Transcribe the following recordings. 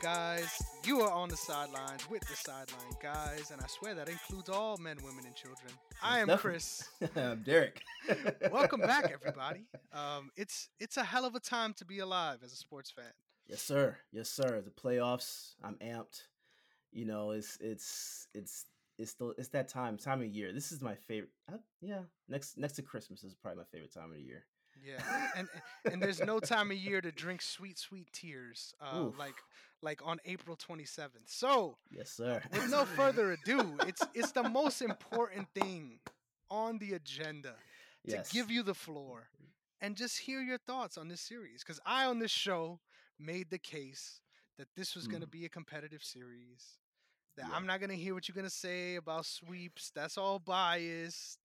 Guys? You are on the sidelines with the sideline guys, and I swear that includes all men, women, and children. I am Chris. I'm Derrick. Welcome back, everybody. Um, it's it's a hell of a time to be alive as a sports fan. Yes, sir. Yes, sir. The playoffs. I'm amped. You know, it's it's it's it's still it's that time time of year. This is my favorite. Uh, yeah, next next to Christmas is probably my favorite time of the year. Yeah, and and there's no time of year to drink sweet, sweet tears uh, Oof. like like on April 27th. So, Yes, sir. with no further ado, it's it's the most important thing on the agenda to yes. give you the floor and just hear your thoughts on this series. Because I, on this show, made the case that this was going to Mm. be a competitive series. That Yeah. I'm not going to hear what you're going to say about sweeps. That's all biased.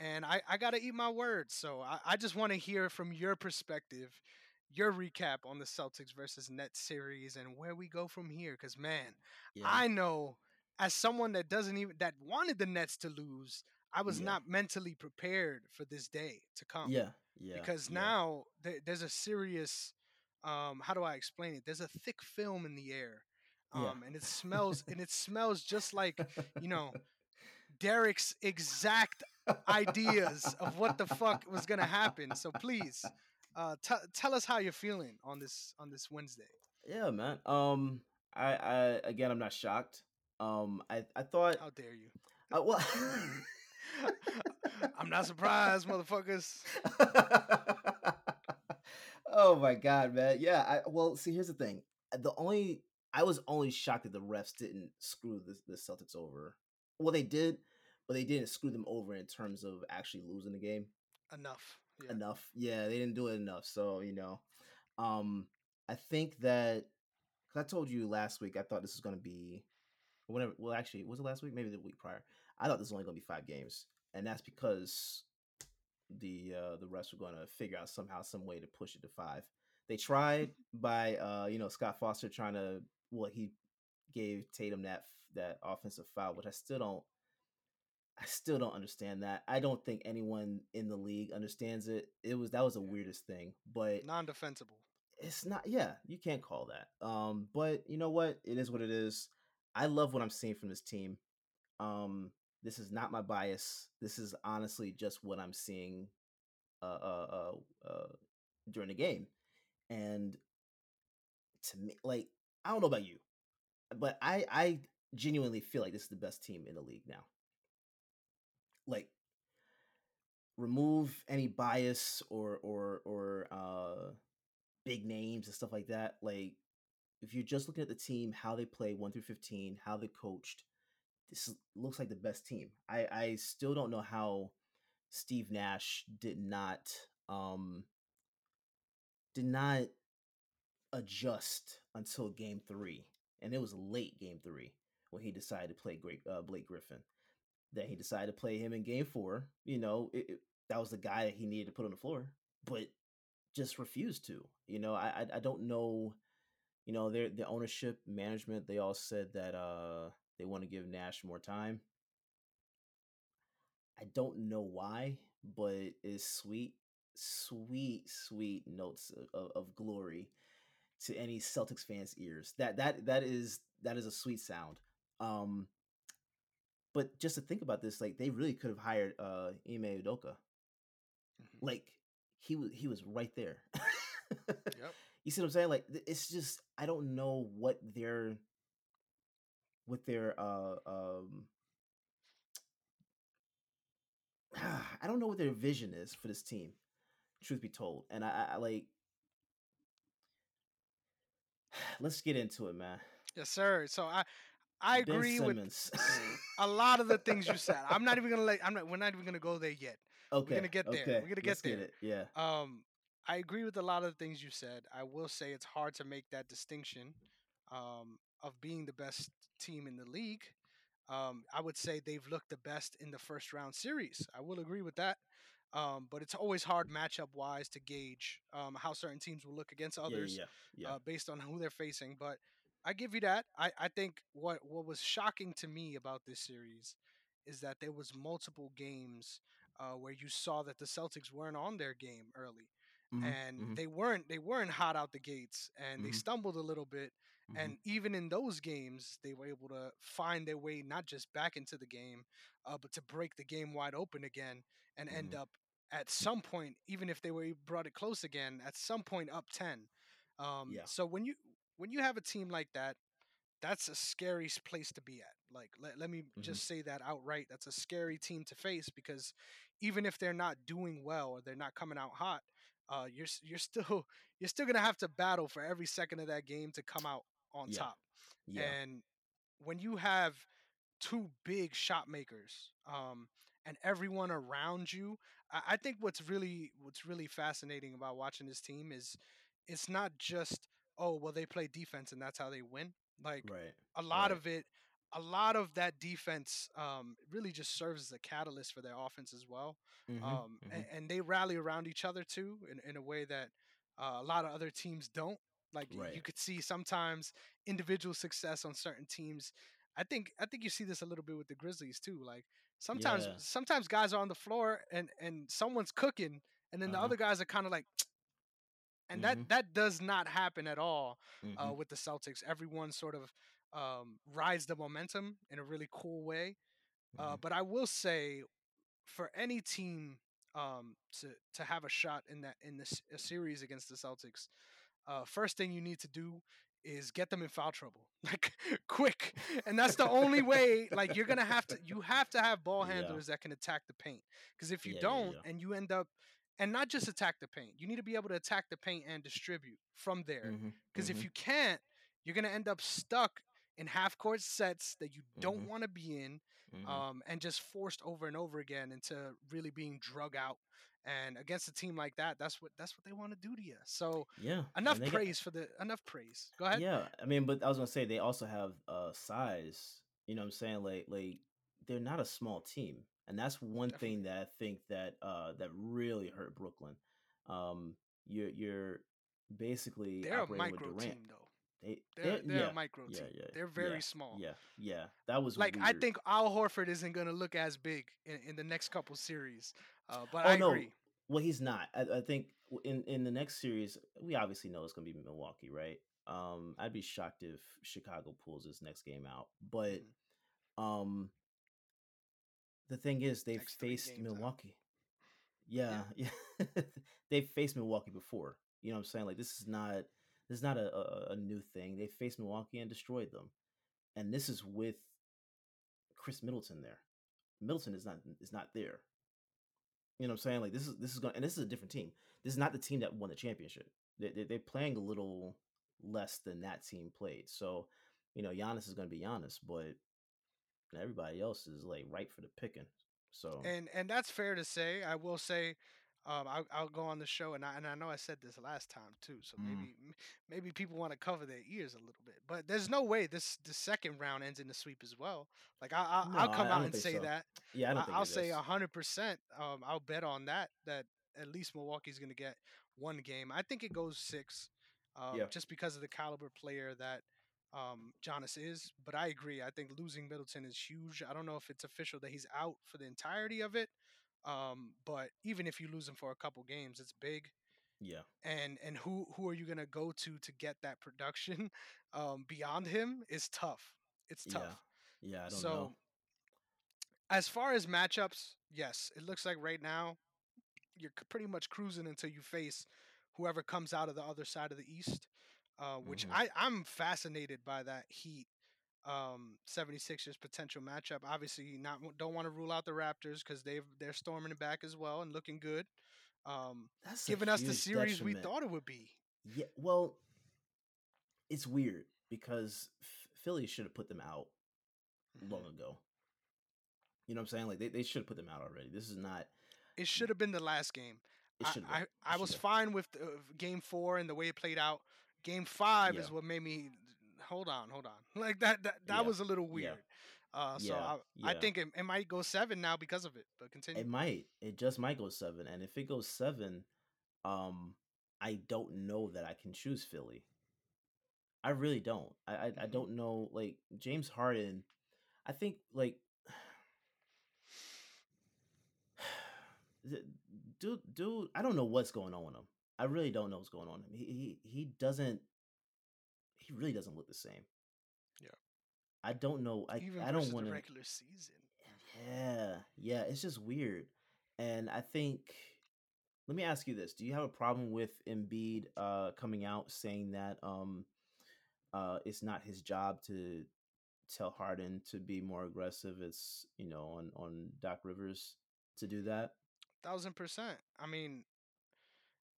And I, I got to eat my words. So I, I just want to hear from your perspective, your recap on the Celtics versus Nets series and where we go from here. Because, man, Yeah. I know as someone that doesn't even that wanted the Nets to lose, I was Yeah. not mentally prepared for this day to come. yeah. Yeah. Because yeah. now there, there's a serious um how do I explain it? There's a thick film in the air. Um and it smells and it smells just like, you know, Derrick's exact ideas of what the fuck was to happen. So please uh t- tell us how you're feeling on this on this Wednesday. Yeah, man. Um, I I again, I'm not shocked. Um, I I thought. How dare you? Uh, well. I'm not surprised, motherfuckers. oh my god, man. Yeah, I well, see here's the thing. The only I was only shocked that the refs didn't screw the, the Celtics over. Well, they did, but they didn't screw them over in terms of actually losing the game Enough. Yeah. enough. Yeah, they didn't do it enough. So, you know, um I think that cuz I told you last week I thought this was going to be whenever well actually, was it last week? Maybe the week prior. I thought this was only going to be 5 games. And that's because the uh the refs were going to figure out somehow some way to push it to 5. They tried by uh you know Scott Foster trying to well he gave Tatum that that offensive foul, which I still don't I still don't understand that. I don't think anyone in the league understands it. It was that was the Yeah. weirdest thing, but Non-defensible. it's not. Yeah, you can't call that. Um, but you know what? It is what it is. I love what I'm seeing from this team. Um, this is not my bias. This is honestly just what I'm seeing. Uh, uh, uh, uh during the game, and to me, like I don't know about you, but I I genuinely feel like this is the best team in the league now. Like remove any bias or or or uh big names and stuff like that. Like if you're just looking at the team, how they play one through fifteen, how they coached, this looks like the best team. I I still don't know how Steve Nash did not um did not adjust until game three, and it was late game three when he decided to play Great uh, Blake Griffin. Then he decided to play him in game four. You know, it, it- that was the guy that he needed to put on the floor, but just refused to. You know, I I, I don't know. You know, their the ownership management they all said that uh they want to give Nash more time. I don't know why, but it's sweet, sweet, sweet notes of, of, of glory to any Celtics fans' ears. That that that is that is a sweet sound. Um, but just to think about this, like they really could have hired uh Ime Udoka. Mhm. Like he was he was right there. Yep. You see what I'm saying? Like it's just I don't know what their what their uh um I don't know what their vision is for this team. Truth be told, and I, I like. Let's get into it, man. Yes, sir. So I I Ben agree with a lot of the things you said. I'm not even gonna let. I'm not. We're not even gonna go there yet. okay, We're gonna get there. Okay, We're gonna get let's there. it. Yeah, Um, I agree with a lot of the things you said. I will say it's hard to make that distinction um, of being the best team in the league. Um, I would say they've looked the best in the first round series. I will agree with that. Um, but it's always hard matchup wise to gauge um, how certain teams will look against yeah, others yeah, yeah. uh, based on who they're facing. But I give you that. I, I think what what was shocking to me about this series is that there was multiple games uh, where you saw that the Celtics weren't on their game early. Mhm, and mhm, they weren't they weren't hot out the gates and they mhm, stumbled a little bit mhm, and even in those games they were able to find their way not just back into the game uh, but to break the game wide open again and end mhm. up at some point even if they were brought it close again at some point up 10 um, Yeah. so when you when you have a team like that that's a scary place to be at. Like, let, let me Mhm. just say that outright. That's a scary team to face because even if they're not doing well or they're not coming out hot, uh, you're you're still you're still gonna have to battle for every second of that game to come out on Yeah. top. Yeah. And when you have two big shot makers um, and everyone around you, I, I think what's really what's really fascinating about watching this team is it's not just oh well they play defense and that's how they win like Right. a lot Right. of it a lot of that defense um, really just serves as a catalyst for their offense as well Mhm. um, and, Mhm. and they rally around each other too in, in a way that uh, a lot of other teams don't like y- you could see sometimes individual success on certain teams i think i think you see this a little bit with the grizzlies too like sometimes Yeah. sometimes guys are on the floor and and someone's cooking and then the Uh-huh. other guys are kind of like and that Mhm. that does not happen at all uh, Mhm. with the Celtics. Everyone sort of um, rides the momentum in a really cool way. Uh, Mhm. but I will say, for any team um, to to have a shot in that in this a series against the Celtics, uh, first thing you need to do is get them in foul trouble like quick and that's the only way like you're gonna have to you have to have ball Yeah. handlers that can attack the paint because if you Yeah, yeah, don't yeah. and you end up and not just attack the paint you need to be able to attack the paint and distribute from there because if Mhm. you can't you're gonna end up stuck in half court sets that you don't Mhm. want to be in Mhm. um, and just forced over and over again into really being drug out and against a team like that that's what that's what they want to do to you so Yeah. enough And they got praise for the enough praise. Go ahead. Yeah, I mean, but I was gonna say they also have uh size. You know what I'm saying? Like like they're not a small team. And that's one thing that I think that uh that really hurt Brooklyn. Um you're you're basically They're a micro Durant. team though. They They're they they're a micro team. yeah, They're yeah, very small. yeah, yeah. That was Like I think Al Horford isn't gonna look as big in, in the next couple series. Uh, but Oh I no, agree. well he's not. I, I think in in the next series, we obviously know it's gonna be Milwaukee, right? Um, I'd be shocked if Chicago pulls this next game out. But Mhm. um, the thing is, they've Next faced. Milwaukee. Yeah, Yeah. yeah, they've faced Milwaukee before. You know what I'm saying? Like this is not this is not a, a, a new thing. They faced Milwaukee and destroyed them, and this is with Khris Middleton there. Middleton is not is not there. You know what I'm saying? Like this is this is going and this is a different team. This is not the team that won the championship. They, they they're playing a little less than that team played. So, you know, Giannis is going to be Giannis, but everybody else is like ripe for the picking. So, and and that's fair to say. I will say, um, I'll, I'll go on the show, and I and I know I said this last time too. So mm, maybe maybe people want to cover their ears a little bit, but there's no way this the second round ends in the sweep as well. Like I, I no, I'll come I, I out don't and say so. that. Yeah, I don't I, think I'll say a hundred percent. Um, I'll bet on that. That at least Milwaukee's going to get one game. I think it goes six, um, Yeah, just because of the caliber player that um Giannis is. But I agree. I think losing Middleton is huge. I don't know if it's official that he's out for the entirety of it um, but even if you lose him for a couple games, it's big. yeah, And and who who are you gonna go to to get that production um, beyond him is tough. It's tough. yeah. I don't know. So as far as matchups, yes, it looks like right now you're pretty much cruising until you face whoever comes out of the other side of the East. Uh, which hmm I, I'm fascinated by that Heat um 76ers potential matchup. Obviously, not don't want to rule out the Raptors because they've they're storming it back as well and looking good. Um, That's giving us the series we thought it would be. Yeah, well, it's weird because Philly should have put them out long Mhm. ago. You know what I'm saying? Like they, they should have put them out already. This is not. It should have been the last game. It I. I, I was fine with the, uh, game four and the way it played out. Game five Yeah. is what made me hold on, hold on. Like that that that Yeah. was a little Yeah. weird. Uh, so Yeah. I I think it, it might go seven now because of it. But continue. It might. It just might go seven. And if it goes seven, um, I don't know that I can choose Philly. I really don't. I I, I Mhm. don't know. Like James Harden, I think like dude, dude. I don't know what's going on with him. I really don't know what's going on. He he he doesn't. He really doesn't look the same. Yeah. I don't know. I Even I don't want to. regular season. Yeah, yeah. It's just weird, and I think. Let me ask you this: Do you have a problem with Embiid uh, coming out saying that um, uh, it's not his job to tell Harden to be more aggressive? It's you know on on Doc Rivers to do that. Thousand percent. I mean,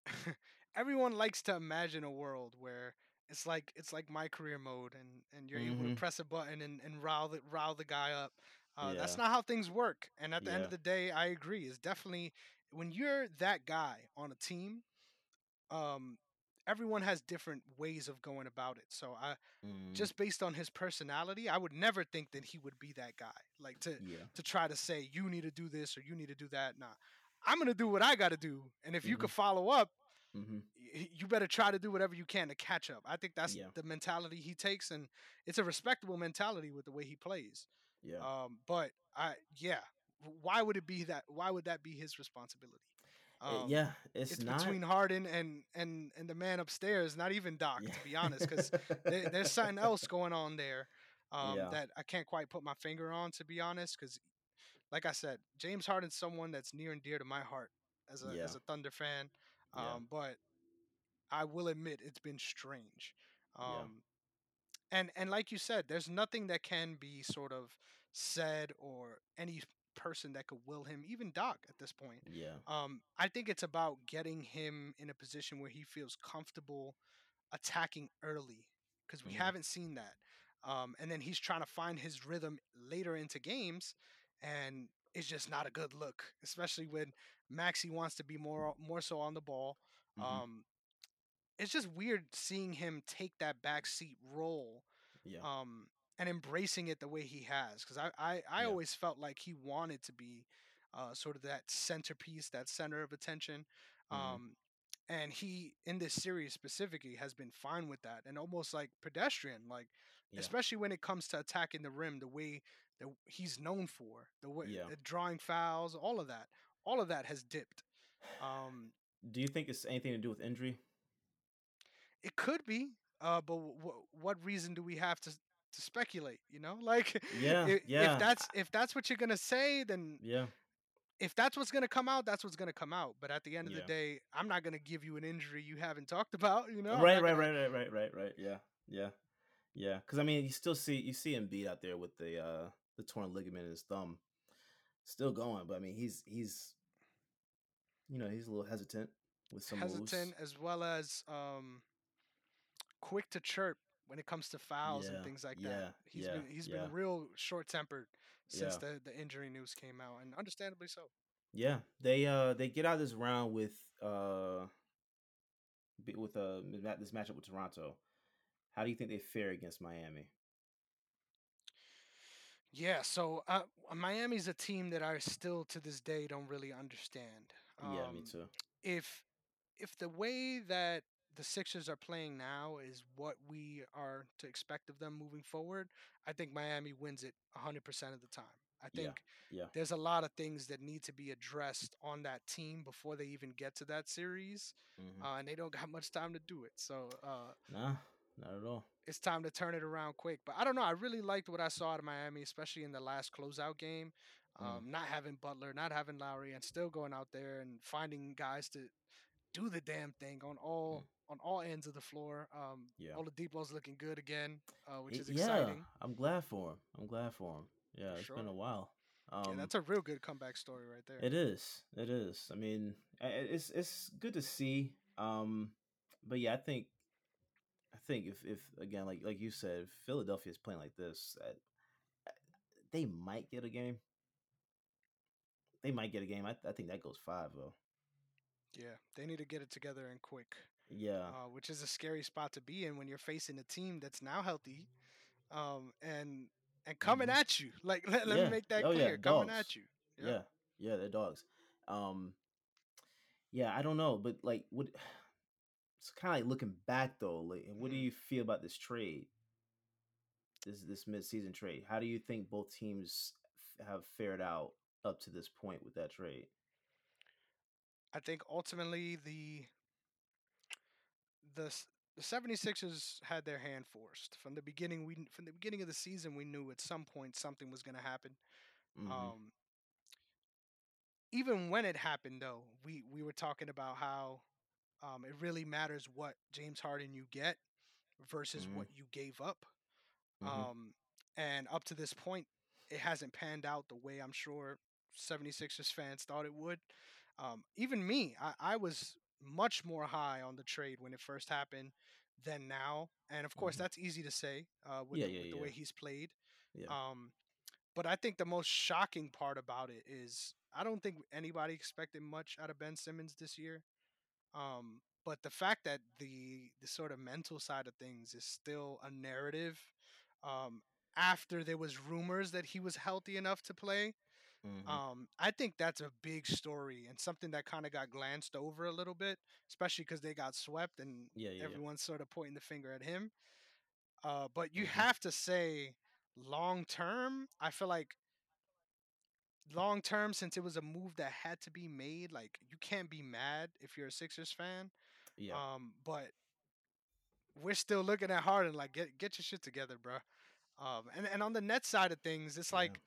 everyone likes to imagine a world where it's like it's like my career mode and and you're able to hmm press a button and, and rile the rile the guy up. Uh, Yeah, that's not how things work. And at the end of the day, I agree. It's definitely when you're that guy on a team, um, everyone has different ways of going about it. So I Mm, just based on his personality, I would never think that he would be that guy. Like to yeah. to try to say you need to do this or you need to do that. Nah, I'm gonna do what I got to do, and if you hmm could follow up, hmm y- you better try to do whatever you can to catch up. I think that's Yeah, the mentality he takes, and it's a respectable mentality with the way he plays. yeah. Um, but I, yeah, why would it be that? Why would that be his responsibility? Uh, Um, yeah, it's it's not. between Harden and and and the man upstairs, not even Doc, Yeah. to be honest, because there, there's something else going on there um, yeah. that I can't quite put my finger on, to be honest. Because, like I said, James Harden's someone that's near and dear to my heart as a Yeah. as a Thunder fan. Yeah. Um, but I will admit it's been strange. Yeah. Um, and and like you said, there's nothing that can be sort of said or any person that could will him, even Doc at this point. Yeah. Um, I think it's about getting him in a position where he feels comfortable attacking early because we hmm haven't seen that. Um, and then he's trying to find his rhythm later into games, and it's just not a good look, especially when Maxey wants to be more more so on the ball. hmm Um, it's just weird seeing him take that backseat role Yeah. um, and embracing it the way he has. Because I, I, I Yeah. always felt like he wanted to be uh, sort of that centerpiece, that center of attention. hmm Um, and he, in this series specifically, has been fine with that and almost like pedestrian, like Yeah. especially when it comes to attacking the rim, the way that he's known for, the way Yeah. uh, drawing fouls, all of that, all of that has dipped. Um, Do you think it's anything to do with injury? It could be, uh, but w- what reason do we have to to speculate? You know, like Yeah. if, Yeah. if that's if that's what you're gonna say, then Yeah. if that's what's gonna come out, that's what's gonna come out. But at the end of the day, I'm not gonna give you an injury you haven't talked about. You know, Right. Right. gonna- Right. Right. Right. Right. Right. Yeah. Yeah. Yeah. Because I mean, you still see you see him beat out there with the uh the torn ligament in his thumb, still going. But I mean, he's he's you know he's a little hesitant with some moves. hesitant as well as um, quick to chirp when it comes to fouls and things like yeah, that. He's yeah, been he's yeah. been real short tempered since Yeah. the the injury news came out, and understandably so. Yeah, they uh they get out of this round with uh with uh this matchup with Toronto. How do you think they fare against Miami? Yeah, so uh, Miami's a team that I still to this day don't really understand. yeah, me Um, too. if if the way that the Sixers are playing now is what we are to expect of them moving forward, I think Miami wins it 100% of the time. I think yeah, there's a lot of things that need to be addressed on that team before they even get to that series, hmm uh, and they don't got much time to do it. So uh, nah, not at all. It's time to turn it around quick. But I don't know. I really liked what I saw out of Miami, especially in the last closeout game. Mm, Um, not having Butler, not having Lowry, and still going out there and finding guys to do the damn thing on all on all ends of the floor. Um, Mm. yeah, Oladipo's looking good again, uh, which is yeah. I'm glad for him. I'm glad for him. Yeah, it's been a while. yeah, Um, that's a real good comeback story right there. It is. It is. I mean, it's it's good to see. Um, but yeah, I think think if if again, like like you said, if Philadelphia is playing like this, uh, uh, they might get a game. They might get a game. I, I think that goes five though. Yeah, they need to get it together and quick, Yeah. uh, which is a scary spot to be in when you're facing a team that's now healthy, um, and and coming Mhm. at you. Like let, let Yeah. me make that Oh, yeah, clear, coming dogs. at you. yeah. Yeah. They're dogs. Um. Yeah, I don't know, but like, what? It's kind of like looking back though. Like, what do Mhm. you feel about this trade? This this mid-season trade. How do you think both teams have fared out up to this point with that trade? I think ultimately the the the 76ers had their hand forced from the beginning. We from the beginning of the season, we knew at some point something was going to happen. Mm-hmm. Um, even when it happened, though, we we were talking about how um, it really matters what James Harden you get versus Mhm. what you gave up. Mhm. Um, and up to this point, it hasn't panned out the way I'm sure 76ers fans thought it would. Um, even me, I, I was much more high on the trade when it first happened than now. And of course, Mhm. that's easy to say uh, with, Yeah, the, yeah, with the yeah. way he's played. Um, but I think the most shocking part about it is I don't think anybody expected much out of Ben Simmons this year. Um, but the fact that the the sort of mental side of things is still a narrative. Um, after there was rumors that he was healthy enough to play, Mhm. um, I think that's a big story and something that kind of got glanced over a little bit, especially because they got swept and yeah, yeah, yeah. sort of pointing the finger at him. Uh, but you Mhm. have to say, long term, I feel like long term, since it was a move that had to be made, like you can't be mad if you're a Sixers fan. Yeah. Um, but we're still looking at Harden like get get your shit together, bro. Um, and and on the net side of things, it's Yeah. like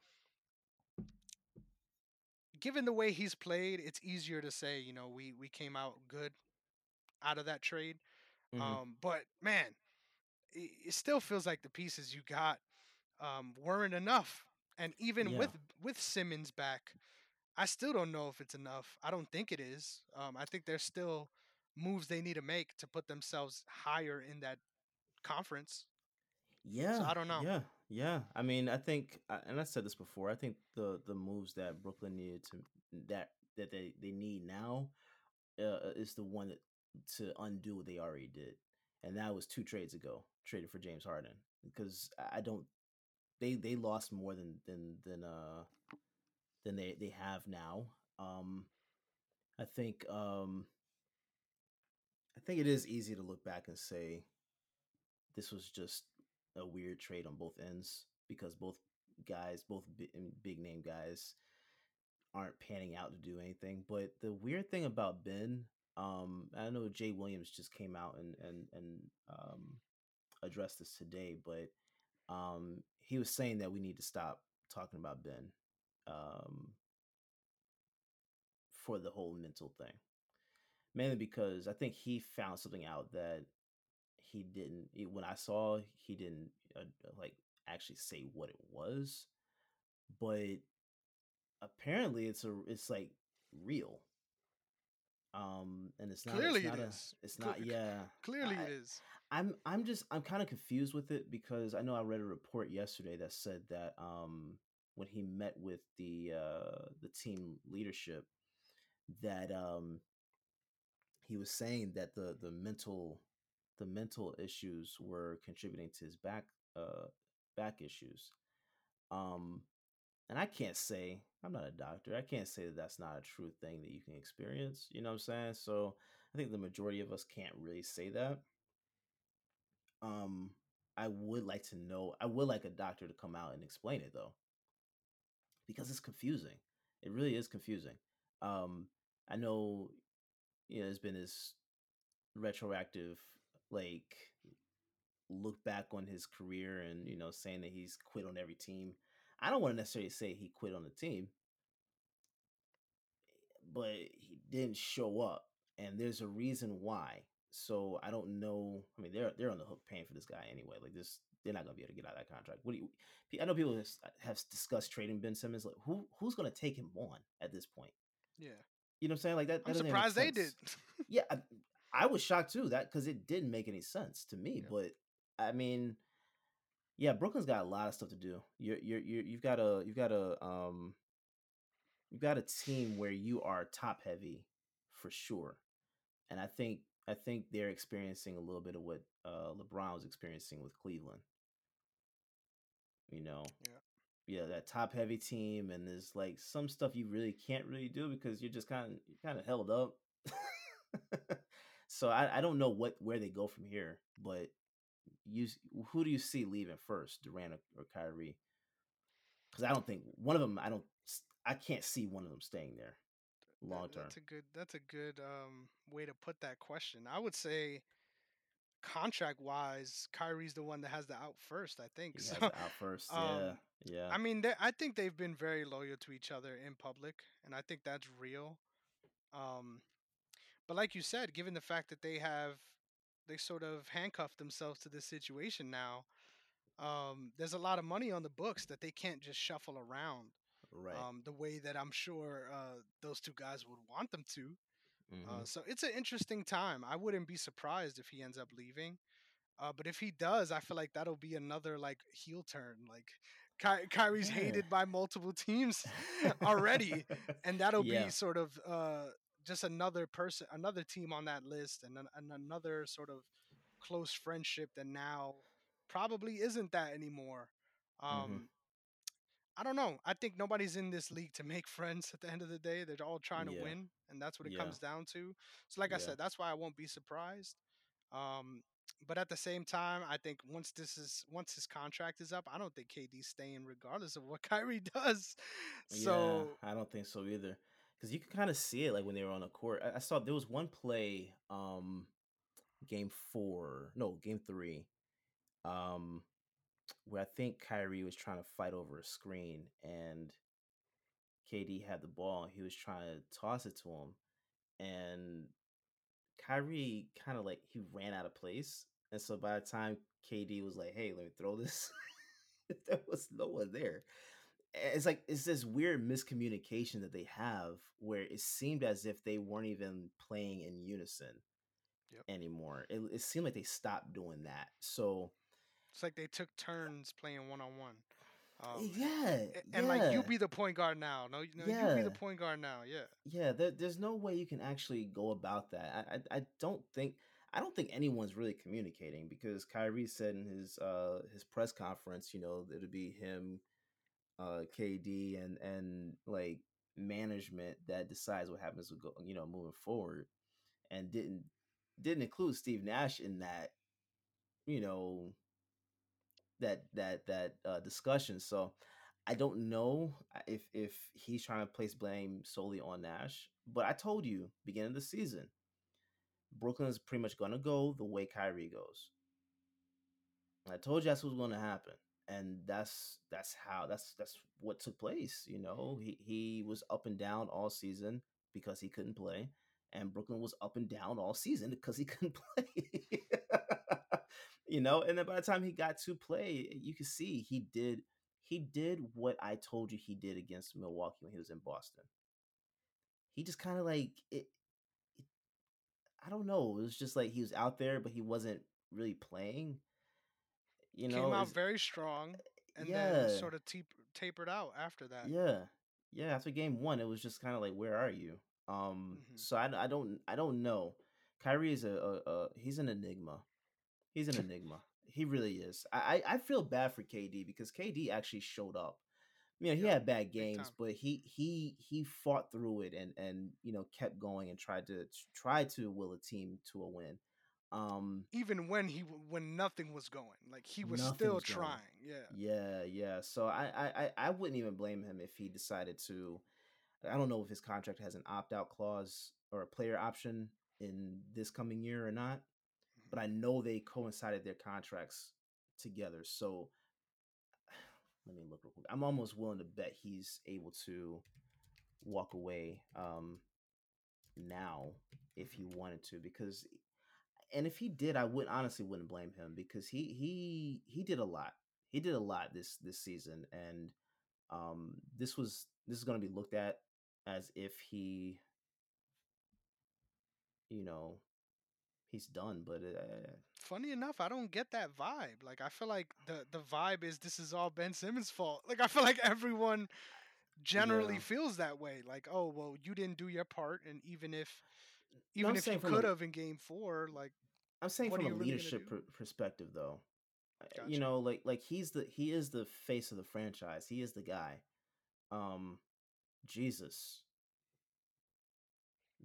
given the way he's played, it's easier to say, you know, we we came out good out of that trade. Mhm. Um, but man, it, it still feels like the pieces you got um, weren't enough. And even Yeah. with with Simmons back, I still don't know if it's enough. I don't think it is. Um, I think there's still moves they need to make to put themselves higher in that conference. Yeah, I don't know. Yeah, yeah. I mean, I think, uh, and I said this before. I think the the moves that Brooklyn needed to that that they they need now uh, is the one that to undo what they already did, and that was two trades ago, traded for James Harden. Because I don't, they they lost more than than than uh than they they have now. Um, I think um I think it is easy to look back and say this was just a weird trade on both ends because both guys, both bi- big name guys, aren't panning out to do anything. But the weird thing about Ben, um, I know Jay Williams just came out and and and um, addressed this today, but um, he was saying that we need to stop talking about Ben um, for the whole mental thing, mainly because I think he found something out that he didn't it- when i saw he didn't uh, like actually say what it was but apparently it's a it's like real um and it's not Clearly it's it not is. a it's Cle- not yeah Clearly I- it is. I'm i'm just i'm kind of confused with it because i know i read a report yesterday that said that um when he met with the uh the team leadership that um he was saying that the the mental the mental issues were contributing to his back uh back issues. Um and i can't say i'm not a doctor i can't say that that's not a true thing that you can experience you know what i'm saying? So i think the majority of us can't really say that um i would like to know i would like a doctor to come out and explain it though because it's confusing it really is confusing um i know you know there's been this retroactive like look back on his career and you know saying that he's quit on every team. I don't want to necessarily say he quit on the team, but he didn't show up, and there's a reason why. So I don't know. I mean, they're they're on the hook paying for this guy anyway. Like this, they're not gonna be able to get out of that contract. What do you? I know people have, have discussed trading Ben Simmons. Like who who's gonna take him on at this point? Yeah. You know what I'm saying? Like that. that I'm doesn't even make surprised they did. yeah, I, I was shocked too. That because it didn't make any sense to me. Yeah. But I mean, yeah, Brooklyn's got a lot of stuff to do. You're you're, you're you've got a you've got a um you've got a team where you are top heavy for sure, and I think I think they're experiencing a little bit of what uh, LeBron was experiencing with Cleveland. You know, Yeah. yeah, that top heavy team, and there's like some stuff you really can't really do because you're just kind of kind of held up. so I, I don't know what where they go from here, but you who do you see leaving first, Durant or, or Kyrie? Because I don't think one of them. I don't. I can't see one of them staying there long term. That's a good. That's a good um, way to put that question. I would say contract wise, Kyrie's the one that has the out first. I think He so. out first. Yeah, Um, yeah, I mean, I think they've been very loyal to each other in public, and I think that's real. Um, but like you said, given the fact that they have they sort of handcuffed themselves to this situation now, um, there's a lot of money on the books that they can't just shuffle around right. um, the way that I'm sure uh, those two guys would want them to. hmm Uh, so it's an interesting time. I wouldn't be surprised if he ends up leaving. Uh, but if he does, I feel like that'll be another like heel turn. Like Ky- Kyrie's Yeah. hated by multiple teams already, and that'll Yeah. be sort of uh, just another person, another team on that list, and, an, and another sort of close friendship that now probably isn't that anymore. Um, Mhm. I don't know. I think nobody's in this league to make friends at the end of the day. They're all trying to win, and that's what it Yeah. comes down to. So, like I said, that's why I won't be surprised. Um, but at the same time, I think once this is once his contract is up, I don't think KD's staying regardless of what Kyrie does. So yeah, I don't think so either. Because you can kind of see it like when they were on the court. I, I saw there was one play, um, game four, no, game three, um, where I think Kyrie was trying to fight over a screen and KD had the ball. He was trying to toss it to him, and Kyrie kind of like he ran out of place. And so by the time KD was like, "Hey, let me throw this," there was no one there. It's like it's this weird miscommunication that they have where it seemed as if they weren't even playing in unison Yep. anymore. It, it seemed like they stopped doing that. So it's like they took turns playing one on one. Um, yeah, and like you be the point guard now. No, you know, you be Yeah. the point guard now. Yeah. yeah there, there's no way you can actually go about that I, I i don't think i don't think anyone's really communicating because kyrie said in his uh his press conference you know it'll be him uh kd and and like management that decides what happens to go you know moving forward and didn't didn't include steve nash in that you know that that that uh discussion so I don't know uh, if if he's trying to place blame solely on Nash, but I told you beginning of the season, Brooklyn is pretty much gonna go the way Kyrie goes. I told you that's what's gonna happen, and that's that's how that's that's what took place. You know, he he was up and down all season because he couldn't play, and Brooklyn was up and down all season because he couldn't play. you know, and then by the time he got to play, you could see he did he did what I told you he did against Milwaukee when he was in Boston. He just kind of like it, it. I don't know. It was just like he was out there, but he wasn't really playing. You know, Came out very strong, and yeah, then sort of tape, tapered out after that. yeah, yeah. After game one, it was just kind of like, where are you? Um, Mhm. so I, I don't, I don't know. Kyrie is a, a, a he's an enigma. He's an enigma. He really is. I, I feel bad for KD because KD actually showed up. You know, he Yeah, had bad games, but he he he fought through it and and you know kept going and tried to try to will a team to a win. Um, Even when he when nothing was going, like he was still was going. trying. Yeah. yeah, yeah. So I, I I I wouldn't even blame him if he decided to. I don't know if his contract has an opt out clause or a player option in this coming year or not, but I know they coincided their contracts together. So let me look real quick. I'm almost willing to bet he's able to walk away um now if he wanted to because and if he did I would honestly wouldn't blame him because he he he did a lot. He did a lot this this season and um this was this is going to be looked at as if he you know he's done but uh, Funny enough, I don't get that vibe. Like I feel like the the vibe is this is all Ben Simmons' fault. Like I feel like everyone generally Yeah. feels that way. Like oh well, you didn't do your part, and even if even I'm if you saying from a- could have in Game Four, like I'm saying from a really leadership per- perspective, though. Gotcha. You know, like like he's the he is the face of the franchise. He is the guy. Um, Jesus.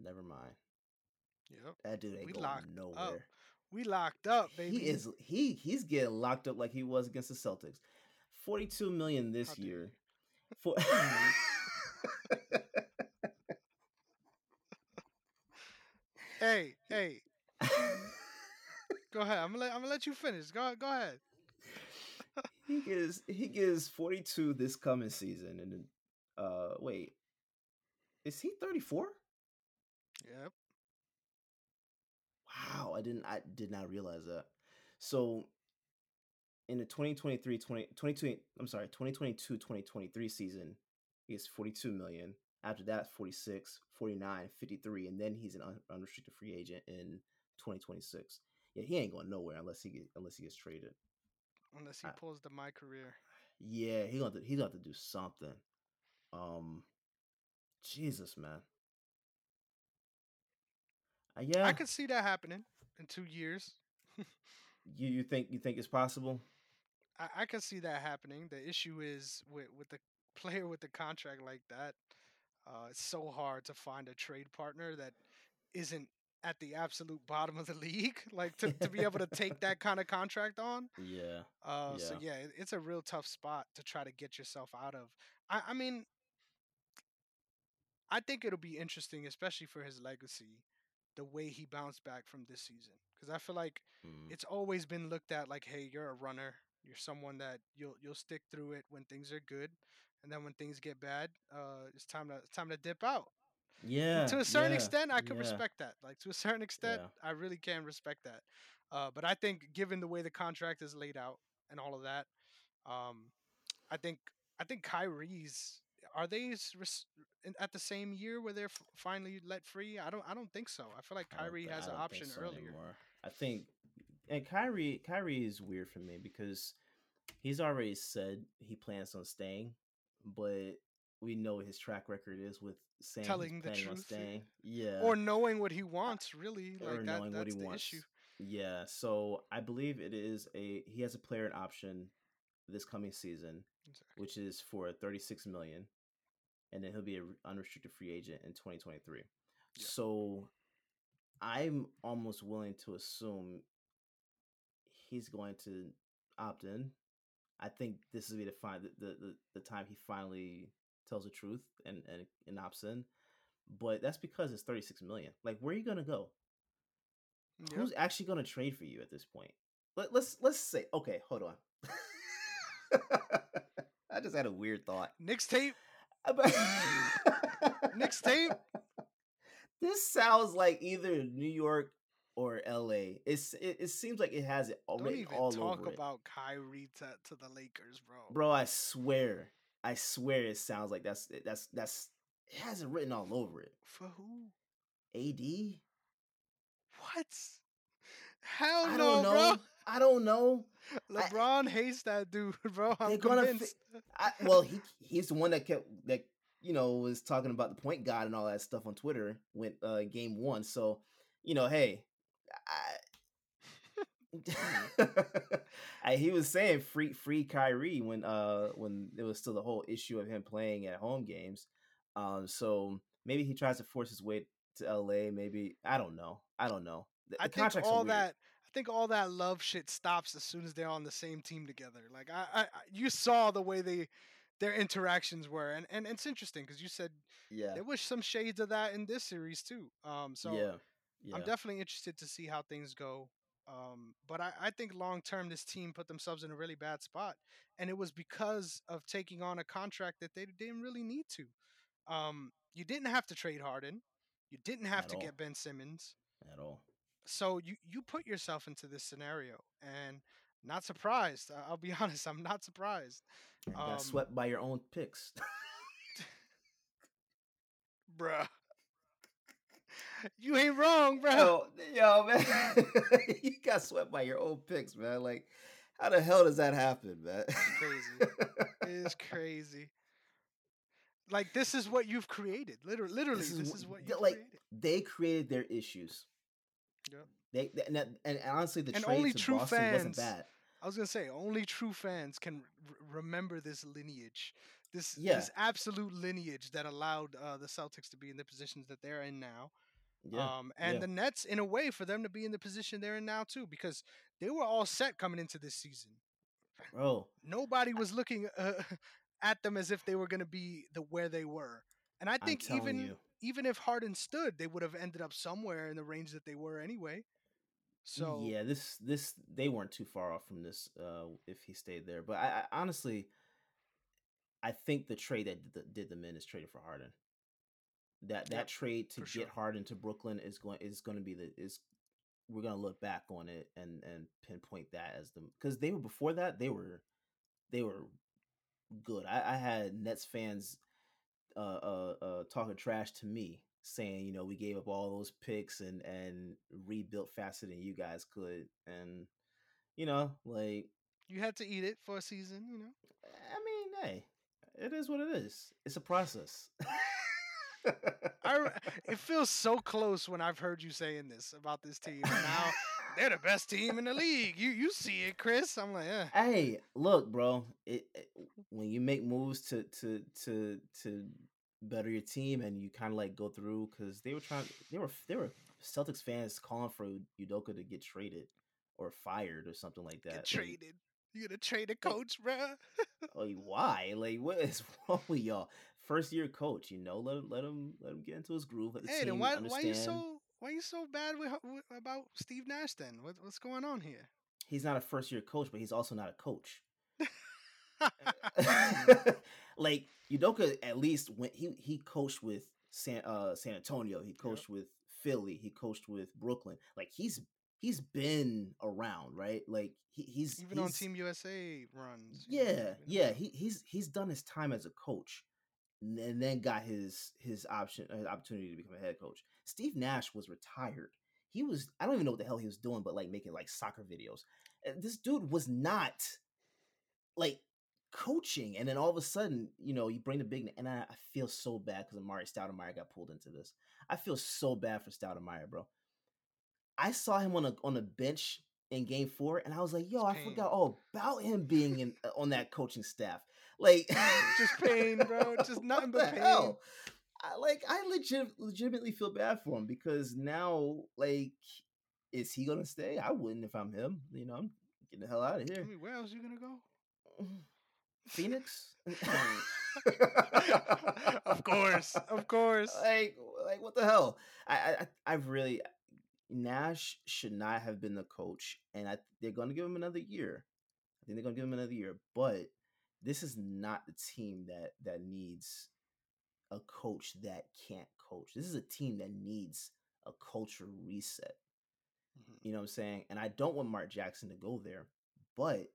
Never mind. Yep, That dude ain't We going locked nowhere. we locked up, baby. He is he he's getting locked up like he was against the Celtics. Forty two million this How year. For Hey, hey, Go ahead. I'm gonna let, I'm gonna let you finish. Go go ahead. he gives he gives 42 this coming season and then uh wait. Is he 34? Yep. Wow, I didn't I did not realize that. So in the 2023 20, 22 I'm sorry, 2022 2023 season, he gets 42 million. After that 46, 49, 53 and then he's an un- unrestricted free agent in 2026. Yeah, he ain't going nowhere unless he get unless he gets traded. Unless he I- pulls the my career. Yeah, he gonna he's gonna have to do something. Um, Jesus, man. Uh, yeah, I could see that happening in two years. you you think you think it's possible? I, I could see that happening. The issue is with with the player with the contract like that. Uh, it's so hard to find a trade partner that isn't at the absolute bottom of the league, like to, to be able to take that kind of contract on. Yeah, Uh, So Yeah. yeah, it- it's a real tough spot to try to get yourself out of. I, I mean, I think it'll be interesting, especially for his legacy, the way he bounced back from this season. Because I feel like Mm, it's always been looked at like, hey, you're a runner. You're someone that you'll you'll stick through it when things are good, and then when things get bad, uh, it's time to it's time to dip out. yeah. to a certain yeah, extent, I can yeah. respect that. Like to a certain extent, Yeah. I really can respect that. Uh, but I think, given the way the contract is laid out and all of that, um, I think I think Kyrie's are they at the same year where they're f- finally let free? I don't I don't think so. I feel like Kyrie has an option so earlier. anymore. I think, and Kyrie, Kyrie is weird for me because he's already said he plans on staying, but we know what his track record is with saying Telling the truth, yeah. staying. Yeah, Or knowing what he wants, really. or Like that, knowing that's what he the wants. issue. Yeah, so I believe it is a he has a player option this coming season, Exactly. which is for 36 million, and then he'll be an unrestricted free agent in 2023. Yeah. So I'm almost willing to assume he's going to opt in. I think this is be the fine the, the the time he finally tells the truth and and, and opts in. But that's because it's 36 million. Like where are you gonna go? Yeah. Who's actually gonna trade for you at this point? Let, let's let's say okay, hold on. I just had a weird thought. Knicks tape. Knicks tape? This sounds like either New York or LA. It's it, it seems like it has it Don't even all talk over it. about Kyrie to, to the Lakers, bro. Bro, I swear. I swear it sounds like that's that's that's it has it written all over it. For who? AD? What? Hell I no, don't know. I don't know. bro. I- LeBron hates that dude, bro. I'm They're gonna fi- convinced. I, well, he he's the one that kept that you know was talking about the point guard and all that stuff on Twitter when uh game one. So you know, hey, I, I, he was saying free free Kyrie when uh when there was still the whole issue of him playing at home games. Um, so maybe he tries to force his way to LA. Maybe I don't know. I don't know. The, I the think all that. I think all that love shit stops as soon as they're on the same team together. Like I, I you saw the way they, their interactions were, and and it's interesting because you said yeah, there was some shades of that in this series too. Um, so yeah, yeah. I'm definitely interested to see how things go. Um, but I, I think long term, this team put themselves in a really bad spot, and it was because of taking on a contract that they didn't really need to. Um, you didn't have to trade Harden, you didn't have At to all. get Ben Simmons, at all. So you you put yourself into this scenario, and not surprised. I'll be honest, I'm not surprised, Um, got swept by your own picks. bruh. you ain't wrong, bro yo, yo, man, you got swept by your own picks, man. Like, how the hell does that happen, man? it's crazy. It is crazy. Like this is what you've created. Literally, literally, this is, wh- what you like created. they created their issues. Yeah. They, they- and, and honestly, the And trade only to true Boston wasn't fans bad. I was gonna say only true fans can r- remember this lineage, this Yeah. this absolute lineage that allowed uh, the Celtics to be in the positions that they're in now. Yeah, Um, and yeah. the Nets, in a way, for them to be in the position they're in now too, because they were all set coming into this season. bro. Nobody was looking uh, at them as if they were gonna be the where they were. And I think even you, even if Harden stood, they would have ended up somewhere in the range that they were anyway. So yeah, this this they weren't too far off from this uh if he stayed there. But I, I honestly I think the trade that did, the, did them in is trading for Harden. That that Yep, trade to get sure. Harden to Brooklyn is going is going to be the is we're going to look back on it and and pinpoint that as the because they were before that they were they were good. I, I had Nets fans uh, uh uh talking trash to me saying you know we gave up all those picks and and rebuilt faster than you guys could and you know like you had to eat it for a season, you know. I mean hey it is what it is. It's a process. I it feels so close when I've heard you saying this about this team. Now they're the best team in the league. You you see it, Chris. I'm like, eh. hey, look, bro. It, it when you make moves to to to to better your team and you kind of like go through because they were trying they were they were Celtics fans calling for Udoka to get traded or fired or something like that. get Like, traded. You gonna trade a oh coach, bruh? like, why? Like, what is wrong with y'all? First year coach, you know, let him let him let him get into his groove. Let the Hey, then why understand. why you so why you so bad with, with about Steve Nash then? What, what's going on here? He's not a first year coach, but he's also not a coach. like Udoka at least when he he coached with San uh San Antonio, he coached with Philly, he coached with Brooklyn. Like he's he's been around, right? Like he, he's Even on Team USA runs. Yeah, know. yeah, he he's he's done his time as a coach, and then- got his his option his opportunity to become a head coach. Steve Nash was retired. He was I don't even know what the hell he was doing, but like making like soccer videos. Uh, This dude was not like coaching, and then all of a sudden, you know, you bring the big and I, I feel so bad because Amar'e Stoudemire got pulled into this. I feel so bad for Stoudemire, bro. I saw him on a on a bench in Game Four, and I was like, "Yo, I forgot all about him being in uh, on that coaching staff." Like, Just pain, bro. Just nothing but the pain. hell? I, like, I legit, legitimately feel bad for him because now, like, is he gonna stay? I wouldn't if I'm him. You know, I'm getting the hell out of I here. mean, where else you gonna go? Phoenix. of course, of course. like like what the hell i i I- i've really nash should not have been the coach and i they're going to give him another year i think they're going to give him another year but this is not the team that that needs a coach that can't coach this is a team that needs a culture reset Mhm. you know what i'm saying and i don't want mark jackson to go there but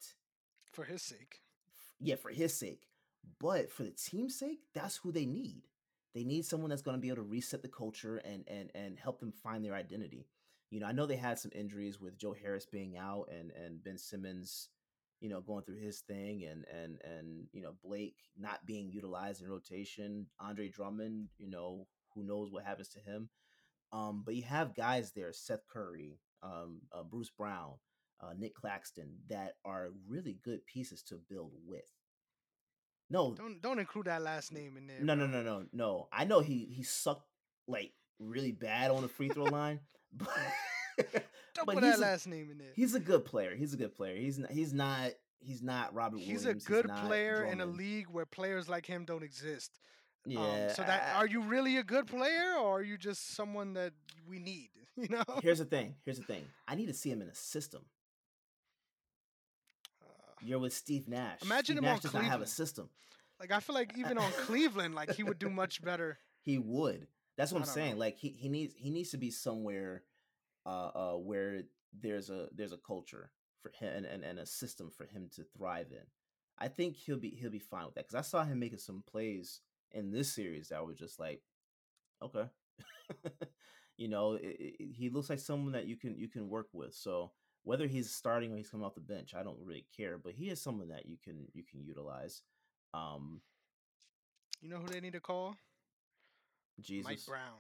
For his sake. Yeah, for his sake. But for the team's sake, that's who they need. They need someone that's going to be able to reset the culture and and and help them find their identity. You know, I know they had some injuries with Joe Harris being out and and Ben Simmons, you know, going through his thing and and and you know Blake not being utilized in rotation. Andre Drummond, you know, who knows what happens to him. Um, but you have guys there, Seth Curry, um, uh, Bruce Brown, uh, Nic Claxton, that are really good pieces to build with. No, Don't don't include that last name in there. no, no, bro. no, no, no. I know he he sucked like really bad on the free throw line, but Don't but put he's that a- last name in there. he's a good player. He's a good player. He's not. He's not. He's not Robert He's Williams. a good not player in a league where players like him don't exist. Yeah. Um, so that I- are you really a good player or are you just someone that we need? You know. here's the thing. Here's the thing. I need to see him in a system. You're with Steve Nash. Imagine Steve him Nash on does not have a system. like I feel like even on Cleveland, like he would do much better. He would. That's what I I'm saying. know. Like he, he needs he needs to be somewhere uh uh where there's a there's a culture for him and, and, and a system for him to thrive in. I think he'll be he'll be fine with that because I saw him making some plays in this series that were just like, okay, you know, it, it, he looks like someone that you can you can work with. So whether he's starting or he's coming off the bench, I don't really care. But he is someone that you can you can utilize. Um, You know who they need to call? Jesus, Mike Brown.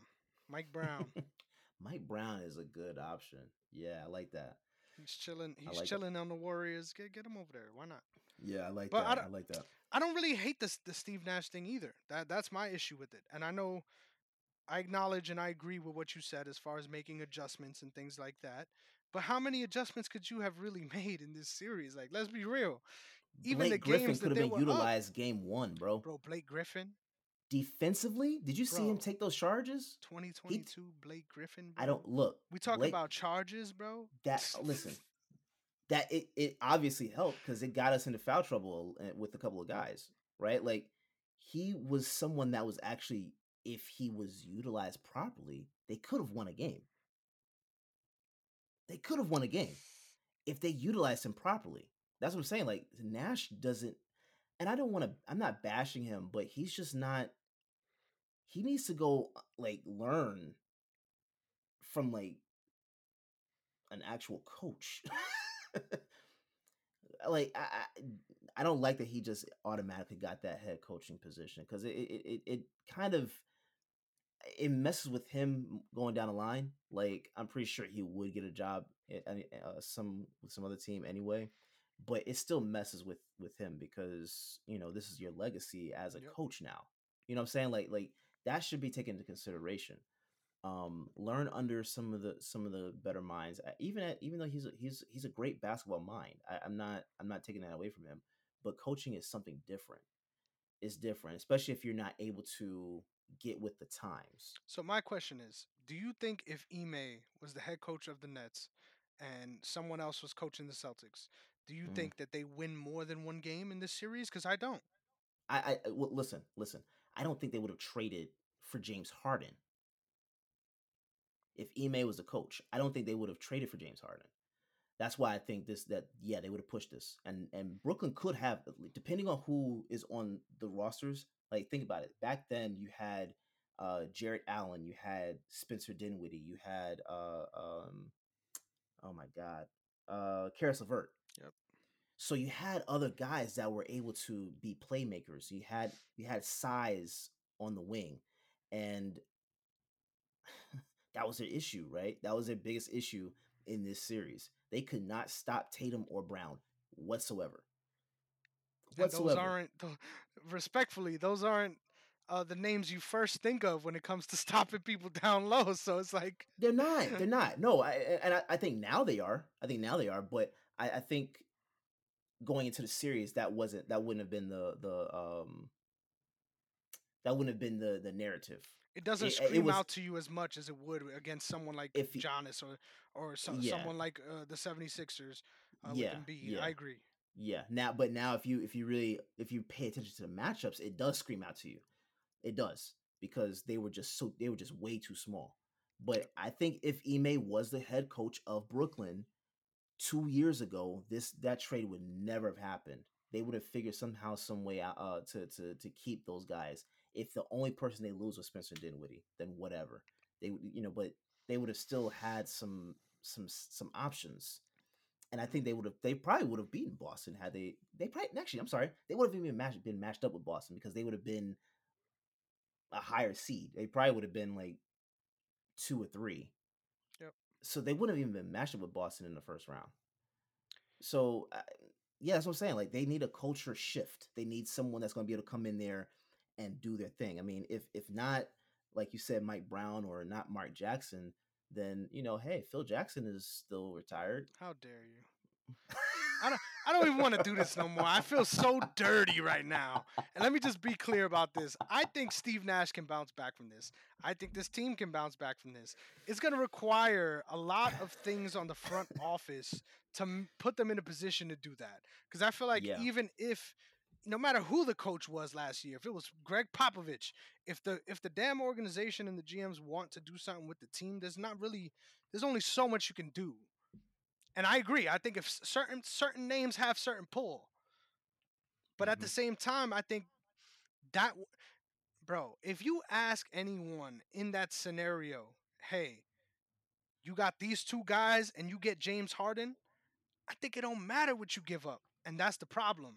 Mike Brown. Mike Brown is a good option. Yeah, I like that. He's chilling. He's like chilling on the Warriors. Get get him over there. Why not? Yeah, I like But that. I, don't- like that. I don't really hate this the Steve Nash thing either. That that's my issue with it. And I know I acknowledge and I agree with what you said as far as making adjustments and things like that. But how many adjustments could you have really made in this series? Like, let's be real. Even Blake the Griffin games that could have been up- utilized game one, bro. Bro, Blake Griffin. defensively, did you see him take those charges? 2022 Blake Griffin. Bro. I don't look. We talk Blake- about charges, bro. that. Listen, that it it obviously helped because it got us into foul trouble uh, with a couple of guys, right? Like he was someone that was actually, if he was utilized properly, they could have won a game. They could have won a game if they utilized him properly. That's what I'm saying. Like Nash doesn't, and I don't want to. I'm not bashing him, but he's just not. He needs to go uh, like learn from like an actual coach. like I, I, I don't like that he just automatically got that head coaching position because it, it it it kind of it messes with him going down the line. Like I'm pretty sure he would get a job at uh, some with some other team anyway, but it still messes with with him because you know this is your legacy as a Yep. coach now. You know what I'm saying? Like like that should be taken into consideration. Um, learn under some of the some of the better minds. Uh, Even at, even though he's a, he's he's a great basketball mind, I, I'm not I'm not taking that away from him. But coaching is something different. It's different, especially if you're not able to get with the times. So my question is, do you think if Ime was the head coach of the Nets and someone else was coaching the Celtics, do you Mhm. think that they win more than one game in this series? Because I don't. I, I I- well, listen, listen. I don't think they would have traded for James Harden if Ime was the coach. I don't think they would have traded for James Harden. That's why I think this that yeah they would have pushed this and and Brooklyn could have depending on who is on the rosters. Like think about it. Back then you had uh Jarrett Allen, you had Spencer Dinwiddie, you had uh um oh my god uh Caris LeVert. Yep. So you had other guys that were able to be playmakers. You had you had size on the wing, and that was their issue, right? That was their biggest issue in this series. They could not stop Tatum or Brown whatsoever. And those Whatsoever. aren't, respectfully, those aren't uh, the names you first think of when it comes to stopping people down low. So it's like, They're not. They're not. No, I, and I, I think now they are. I think now they are. But I, I think going into the series, that wasn't. That wouldn't have been the the um. That wouldn't have been the the narrative. it doesn't It- it scream was- out to you as much as it would against someone like If Giannis or, or so, Yeah. someone like uh, the 76ers uh, Yeah, with Embiid. yeah. I agree. Yeah. Now, but now, if you if you really if you pay attention to the matchups, it does scream out to you. It does because they were just so they were just way too small. But I think if Ime was the head coach of Brooklyn two years ago, this that trade would never have happened. They would have figured somehow, some way out uh, to to to keep those guys. If the only person they lose was Spencer Dinwiddie, then whatever they you know. But they would have still had some some some options and I think they would have they probably would have beaten Boston had they they probably actually I'm sorry they would have even matched, been matched up with Boston because they would have been a higher seed. They probably would have been like two or three. Yep. So they wouldn't have even been matched up with Boston in the first round. So uh, yeah, that's what I'm saying. Like they need a culture shift. They need someone that's going to be able to come in there and do their thing. I mean, if if not like you said, Mike Brown or not Mark Jackson, then you know, hey, Phil Jackson is still retired. How dare you? I don't I don't even want to do this no more. I feel so dirty right now. And let me just be clear about this. I think Steve Nash can bounce back from this. I think this team can bounce back from this. It's going to require a lot of things on the front office to put them in a position to do that. Because I feel like Yeah. even if, no matter who the coach was last year, if it was Gregg Popovich, if the if the damn organization and the GMs want to do something with the team, there's not really there's only so much you can do. And I agree. I think if certain certain names have certain pull, but at the mm-hmm. same time, I think that, bro, if you ask anyone in that scenario, hey, you got these two guys and you get James Harden, I think it don't matter what you give up, and that's the problem.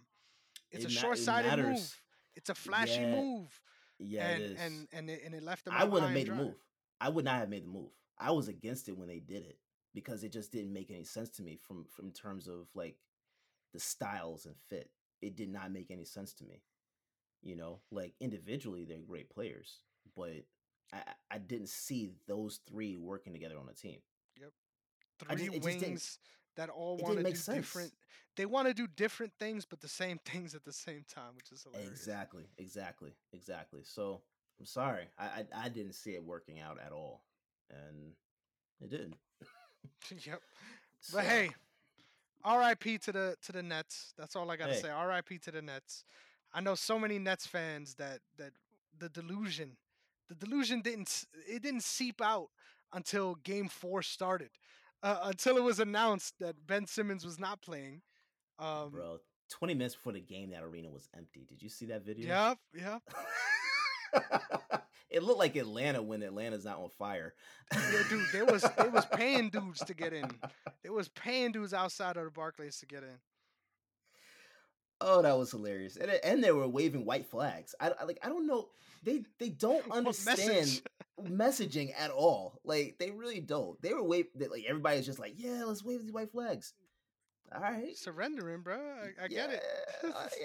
It's It a ma- short-sighted matters. move. It's a flashy Yeah, move, Yeah, and it is. and and it, and it left them. I wouldn't have made the move. I would not have made the move. I was against it when they did it because it just didn't make any sense to me from from terms of like the styles and fit. It did not make any sense to me. You know, like individually they're great players, but I I- didn't see those three working together on a team. Yep. Three just wings that all want to do sense. different. They want to do different things, but the same things at the same time, which is hilarious. Exactly, exactly, exactly. So I'm sorry, I, I I didn't see it working out at all, and it didn't. yep. So, But hey, R.I.P. to the to the Nets. That's all I gotta Hey. say. R.I.P. to the Nets. I know so many Nets fans that that the delusion, the delusion didn't it didn't seep out until Game Four started, uh, until it was announced that Ben Simmons was not playing. Um, bro, 20 minutes before the game, that arena was empty. Did you see that video? Yep. Yep. it looked like Atlanta when Atlanta's not on fire. Yeah, dude. There was there was paying dudes to get in. They was paying dudes outside of the Barclays to get in. Oh, that was hilarious, and and they were waving white flags. I, I like I don't know. They they don't understand message? messaging at all. Like they really don't. They were wave they- like everybody's just like, yeah, let's wave these white flags. All right, Surrendering, bro. I, I get it. Yeah, uh,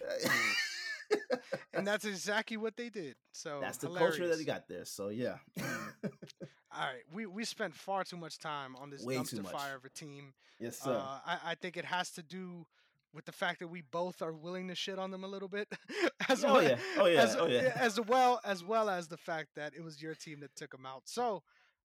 yeah. and that's exactly what they did. So That's the culture that hilarious. they got there. So yeah, All right, we we spent far too much time on this Way dumpster fire of a team. yes sir. Uh, I, I think it has to do with the fact that we both are willing to shit on them a little bit, as Oh, well, yeah. Oh, yeah. as, Oh, yeah. as well as well as the fact that it was your team that took them out. So.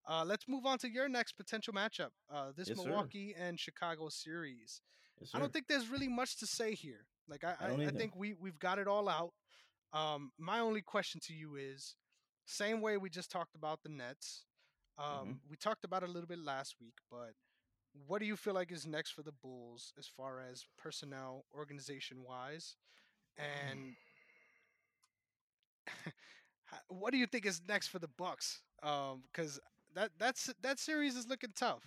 Uh, let's move on to your next potential matchup. Uh, this Yes, sir. Milwaukee and Chicago series. Yes, I don't think there's really much to say here. Like I, I I, I think we we've got it all out. Um, my only question to you is, same way we just talked about the Nets. Um, Mm-hmm. We talked about it a little bit last week, but what do you feel like is next for the Bulls as far as personnel, organization wise, and ho- what do you think is next for the Bucks? Um, because that that's that series is looking tough.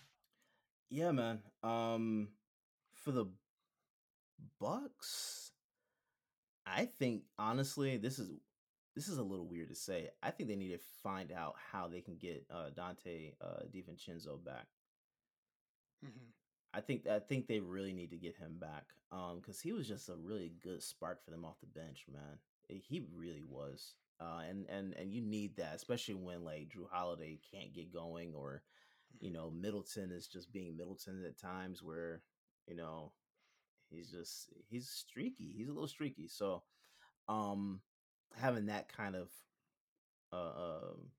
Yeah, man. Um, for the Bucks, I think honestly, this is this is a little weird to say. I think they need to find out how they can get uh, Donte uh, DiVincenzo back. Hmm I think I think they really need to get him back because he was just a really good spark for them off the bench, man. Eh, He really was, uh, and and and you need that, especially when like Jrue Holiday can't get going, or you know Middleton is just being Middleton at times, where you know he's just he's streaky, he's a little streaky. So, um, having that kind of uh, um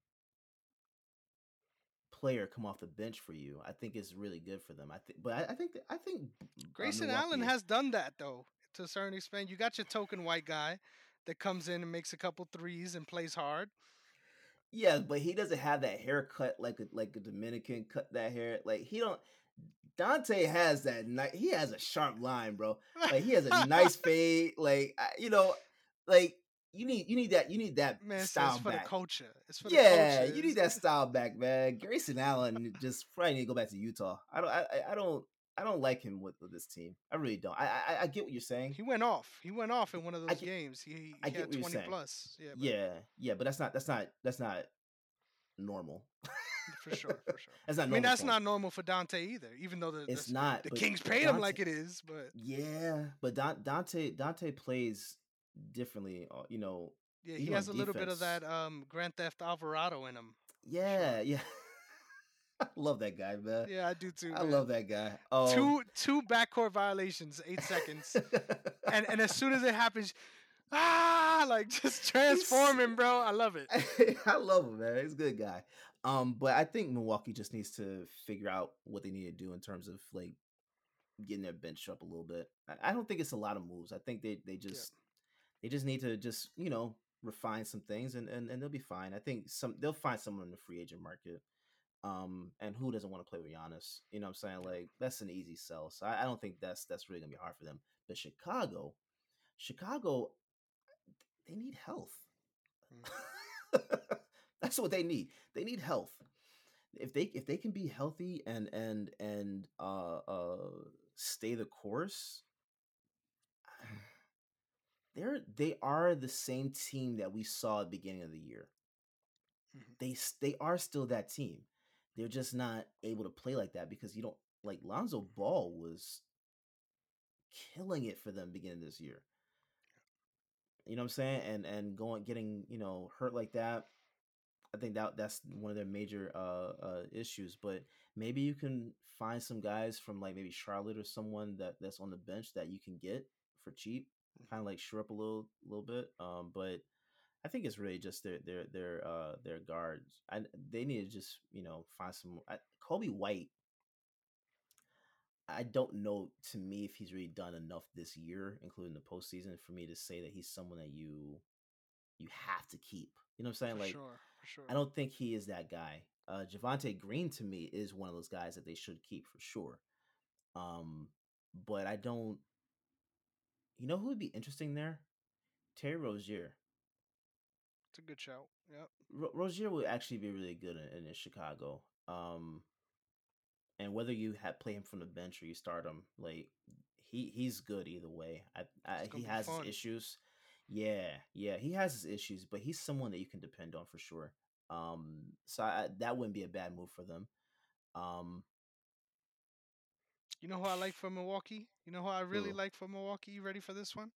player come off the bench for you, I think is really good for them. I think, but I, I think I think uh, Grayson Allen has done that though, to a certain extent. You got your token white guy that comes in and makes a couple threes and plays hard. Yeah, but he doesn't have that haircut like a like a Dominican cut that hair. Like he don't. Donte has that. Ni- he has a sharp line, bro. Like he has a nice fade. Like you know, like you need you need that you need that Man, style it's for the culture. It's for the culture. yeah, you need that style back, man. Grayson Allen just probably need to go back to Utah. I don't. I, I- don't. I don't like him with, with this team. I really don't. I, I I get what you're saying. He went off. He went off in one of those get- games. He, he I get had what you're 20 saying. plus. Yeah, but Yeah, yeah, but that's not that's not that's not normal. for sure, for sure. That's not. I mean, that's not normal for Donte either. Even though the It's the, not. the Kings paid him like it is, but Yeah, but Donte Donte plays differently. uh, You know. yeah, he has a little bit of that um Grand Theft Alvarado in him. Yeah, yeah. I love that guy, man. Yeah, I do too. I man. love that guy. Um, two two backcourt violations, eight seconds, and and as soon as it happens, ah, like just transforming, bro. I love it. I love him, man. He's a good guy. Um, but I think Milwaukee just needs to figure out what they need to do in terms of like getting their bench up a little bit. I, I don't think it's a lot of moves. I think they they just they just need to just you know refine some things and and, and they'll be fine. I think some they'll find someone in the free agent market. Um, and who doesn't want to play with Giannis? You know what I'm saying? Like that's an easy sell. So I, I don't think that's that's really gonna be hard for them. But Chicago, Chicago, they need health. that's what they need. They need health. If they if they can be healthy and and and uh uh stay the course, they're they are the same team that we saw at the beginning of the year. Mhm. They they are still that team. They're just not able to play like that because you don't like Lonzo Ball was killing it for them beginning this year. You know what I'm saying? And and going getting, you know, hurt like that. I think that that's one of their major uh, uh, issues. But maybe you can find some guys from like maybe Charlotte or someone that that's on the bench that you can get for cheap, kind of like shore up a little little bit. Um, but I think it's really just their their their uh their guards. I they need to just you know find some. I, Coby White. I don't know to me if he's really done enough this year, including the postseason, for me to say that he's someone that you you have to keep. You know what I'm saying? For like, sure, for sure. I don't think he is that guy. Uh, Javonte Green to me is one of those guys that they should keep for sure. Um, but I don't. You know who would be interesting there? Terry Rozier. It's a good shout. Yep. Ro- Rozier would actually be really good in, in Chicago. Um, and whether you have play him from the bench or you start him, like he he's good either way. I, I he has fun. his issues. Yeah, yeah, he has his issues, but he's someone that you can depend on for sure. Um, so I, that wouldn't be a bad move for them. Um, You know who I like for Milwaukee? You know who I really like for Milwaukee? You ready for this one?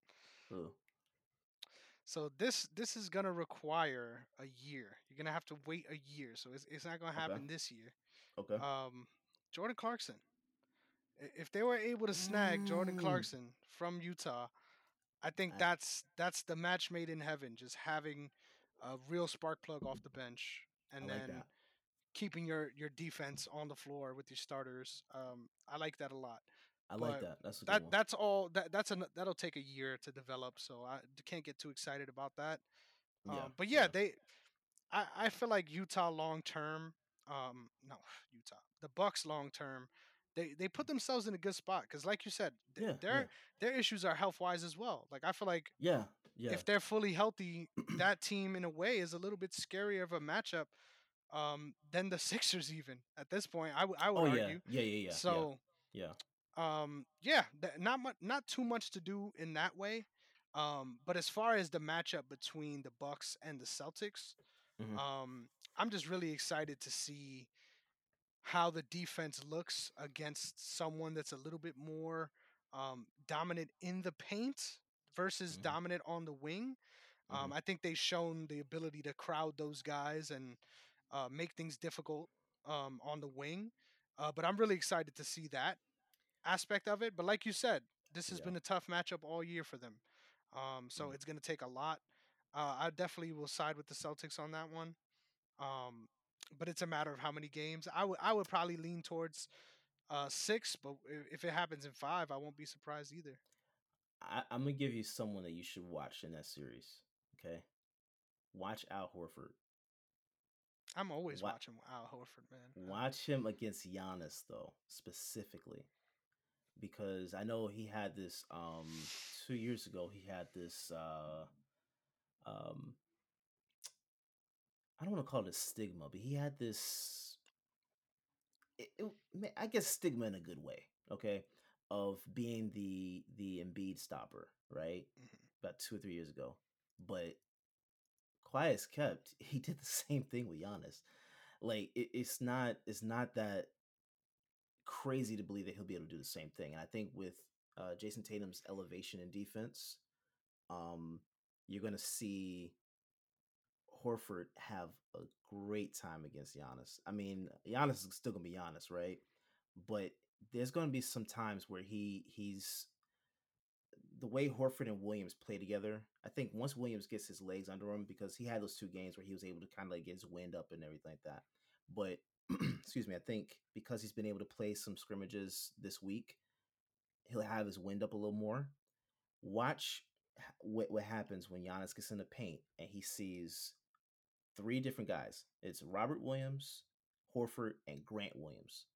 So this this is gonna require a year. You're gonna have to wait a year. So it's, it's not gonna Okay. happen this year. Okay. Um, Jordan Clarkson. If they were able to snag Jordan Mm. Clarkson from Utah, I think that's that's the match made in heaven. Just having a real spark plug off the bench, and like then that. Keeping your your defense on the floor with your starters. Um, I like that a lot. I like that. That's That one. that's all. That that's an that'll take a year to develop. So I can't get too excited about that. Um, yeah. but yeah, yeah. they. I I feel like Utah long term. Um, no, Utah. The Bucks long term. They they put themselves in a good spot because, like you said, th- Yeah, their yeah. their issues are health wise as well. Like I feel like Yeah. Yeah. if they're fully healthy, that team in a way is a little bit scarier of a matchup um, than the Sixers even at this point. I, w- I would oh yeah. argue. Yeah. Yeah. Yeah. so yeah. um, yeah, th- not much, not too much to do in that way. Um, but as far as the matchup between the Bucks and the Celtics, Mhm. um, I'm just really excited to see how the defense looks against someone that's a little bit more um, dominant in the paint versus Mhm. dominant on the wing. Um, Mhm. I think they've shown the ability to crowd those guys and uh, make things difficult um, on the wing. Uh, but I'm really excited to see that aspect of it. But like you said, this has Yeah. been a tough matchup all year for them. Um, so Mhm. it's going to take a lot. Uh, I definitely will side with the Celtics on that one. Um, but it's a matter of how many games. I would I would probably lean towards uh, six, but if it happens in five, I won't be surprised either. I, I'm gonna give you someone that you should watch in that series. Okay, watch Al Horford. I'm always Wa- watching Al Horford, man. Watch him against Giannis though, specifically, because I know he had this um two years ago. He had this uh um I don't want to call it a stigma, but he had this. It, it, I guess stigma in a good way, okay, of being the the Embiid stopper, right? mhm. About two or three years ago, but quiet as kept, he did the same thing with Giannis. Like it, it's not it's not that crazy to believe that he'll be able to do the same thing. And I think with uh, Jayson Tatum's elevation in defense, um, you're gonna see Horford have a great time against Giannis. I mean, Giannis is still gonna be Giannis, right? But there's gonna be some times where he he's the way Horford and Williams play together. I think once Williams gets his legs under him, because he had those two games where he was able to kind of like get his wind up and everything like that. But excuse me, I think because he's been able to play some scrimmages this week, he'll have his wind up a little more. Watch what what happens when Giannis gets in the paint and he sees three different guys. It's Robert Williams, Horford, and Grant Williams.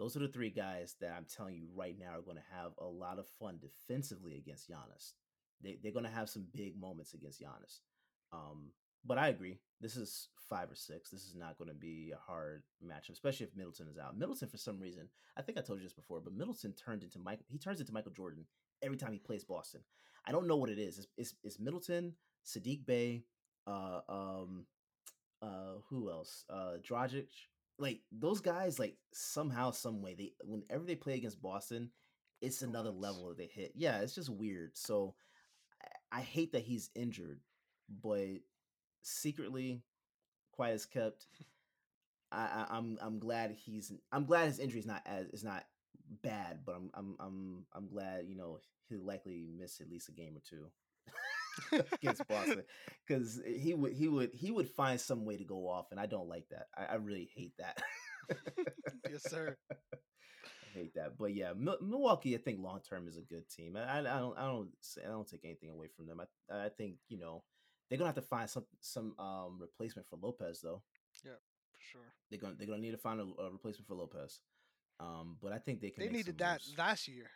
Those are the three guys that I'm telling you right now are going to have a lot of fun defensively against Giannis. They, they're going to have some big moments against Giannis. Um, but I agree. This is five or six. This is not going to be a hard matchup, especially if Middleton is out. Middleton, for some reason, I think I told you this before, but Middleton turned into Mike. He turns into Michael Jordan every time he plays Boston. I don't know what it is. It's, it's, it's Middleton, Saddiq Bey, uh, um, uh, who else? Uh, Dragic. Like those guys, like somehow, some way, they whenever they play against Boston, it's Go another level that they hit. Yeah, it's just weird. So I, I hate that he's injured, but secretly, quite as kept. I, I am I'm, I'm glad he's I'm glad his injury is not as is not bad, but I'm I'm I'm I'm glad you know he'll likely miss at least a game or two against Boston because he would he would he would find some way to go off, and I don't like that. I, I really hate that. yes, sir. I hate that, but yeah, Milwaukee. I think long term is a good team. I, I, don't I don't I don't take anything away from them. I I think you know they're gonna have to find some some um replacement for Lopez though. Yeah, for sure. They're gonna they're gonna need to find a, a replacement for Lopez. Um, but I think they can. They needed that moves. last year.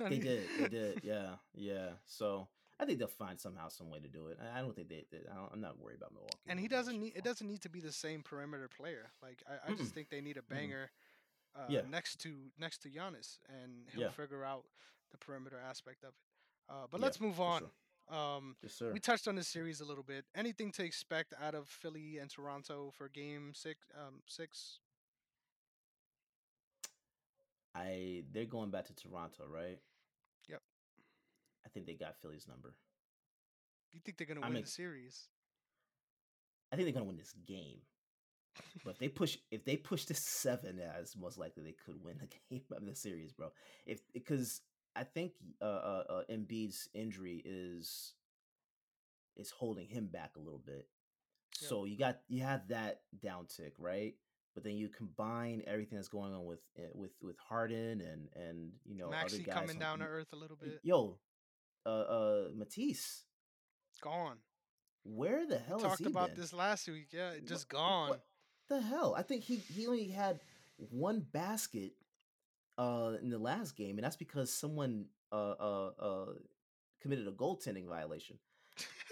they did. They did. Yeah, yeah. So I think they'll find somehow some way to do it. I don't think they. they I am not worried about Milwaukee. And he doesn't need. It doesn't need to be the same perimeter player. Like I, I just think they need a banger. Uh, yeah. next to next to Giannis, and he'll yeah. figure out the perimeter aspect of it. Uh, but let's move on. Sure. Um, yes, sir. We touched on this series a little bit. Anything to expect out of Philly and Toronto for Game Six? Um, six. I they're going back to Toronto, right? I think they got Philly's number. You think they're gonna win the series? I think they're gonna win this game. but if they push, if they push to seven, as most likely they could win the game of the series, bro. If because I think uh, uh, uh Embiid's injury is is holding him back a little bit. So you got you have that downtick, right? but then you combine everything that's going on with eh, with with Harden and and you know Maxey other guys coming down to earth a little bit. Yo, uh, uh, Matisse gone. Where the hell? We talked about been? this last week. Yeah, just what, gone. What the hell? I think he he only had one basket uh in the last game, and that's because someone uh uh uh committed a goaltending violation.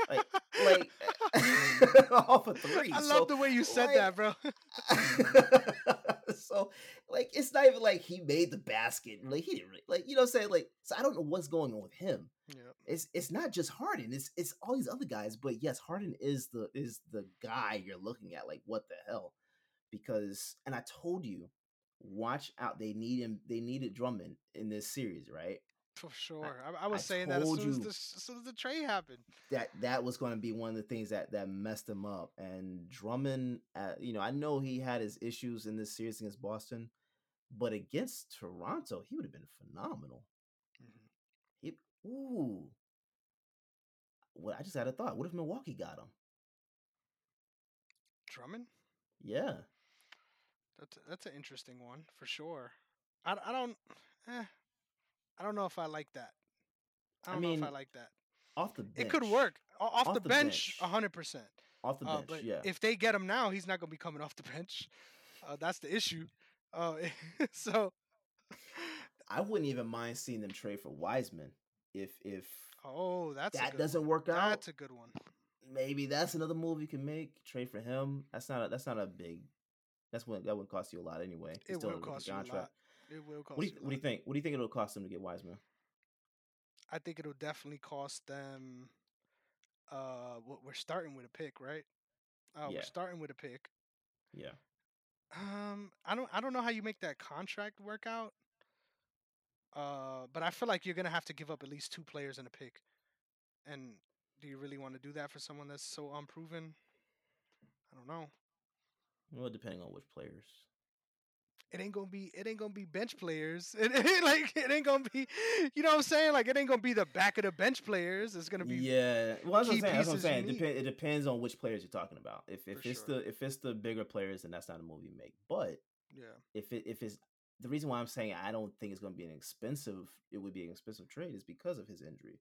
Like, like off a three. I love the way you said like, that, bro. so like it's not even like he made the basket. Like he didn't really, like you know what I'm saying? Like so I don't know what's going on with him. Yeah. It's it's not just Harden, it's it's all these other guys. But yes, Harden is the is the guy you're looking at. Like, what the hell? Because and I told you, watch out. They need him, they needed Drummond in this series, right? For sure, I, I was I saying that as soon as, the, as soon as the trade happened. That that was going to be one of the things that that messed him up. And Drummond, uh, you know, I know he had his issues in this series against Boston, but against Toronto, he would have been phenomenal. Mm-hmm. He, ooh, what I just had a thought. What if Milwaukee got him? Drummond? Yeah, that's that's an interesting one for sure. I, I don't. Eh, I don't know if I like that. I don't I mean, know if I like that. Off the bench. It could work. Off, off the, the, bench, hundred percent. Off the uh, bench, uh, but yeah. If they get him now, he's not going to be coming off the bench. Uh, that's the issue. Uh, so I wouldn't even mind seeing them trade for Wiseman if if oh that's that doesn't one. work out. That's a good one. Maybe that's another move you can make. Trade for him. That's not a, that's not a big. That's what that would cost you a lot anyway. It will cost you a lot. It will cost. What do you, what do you think? What do you think it'll cost them to get Wiseman? I think it'll definitely cost them. Uh, we're starting with a pick, right? Uh, yeah. We're starting with a pick. Yeah. Um, I don't, I don't know how you make that contract work out. Uh, but I feel like you're gonna have to give up at least two players in a pick. And do you really want to do that for someone that's so unproven? I don't know. Well, depending on which players it ain't gonna be it ain't gonna be bench players. It, it, like it ain't gonna be, you know what I'm saying? Like it ain't gonna be the back of the bench players. It's gonna be yeah. Well, that's what I'm saying. That's what I'm saying. It, it depends on which players you're talking about. If if For it's sure. the if it's the bigger players, then that's not a movie you make. But yeah, if it if it's the reason why I'm saying I don't think it's gonna be an expensive, it would be an expensive trade is because of his injury.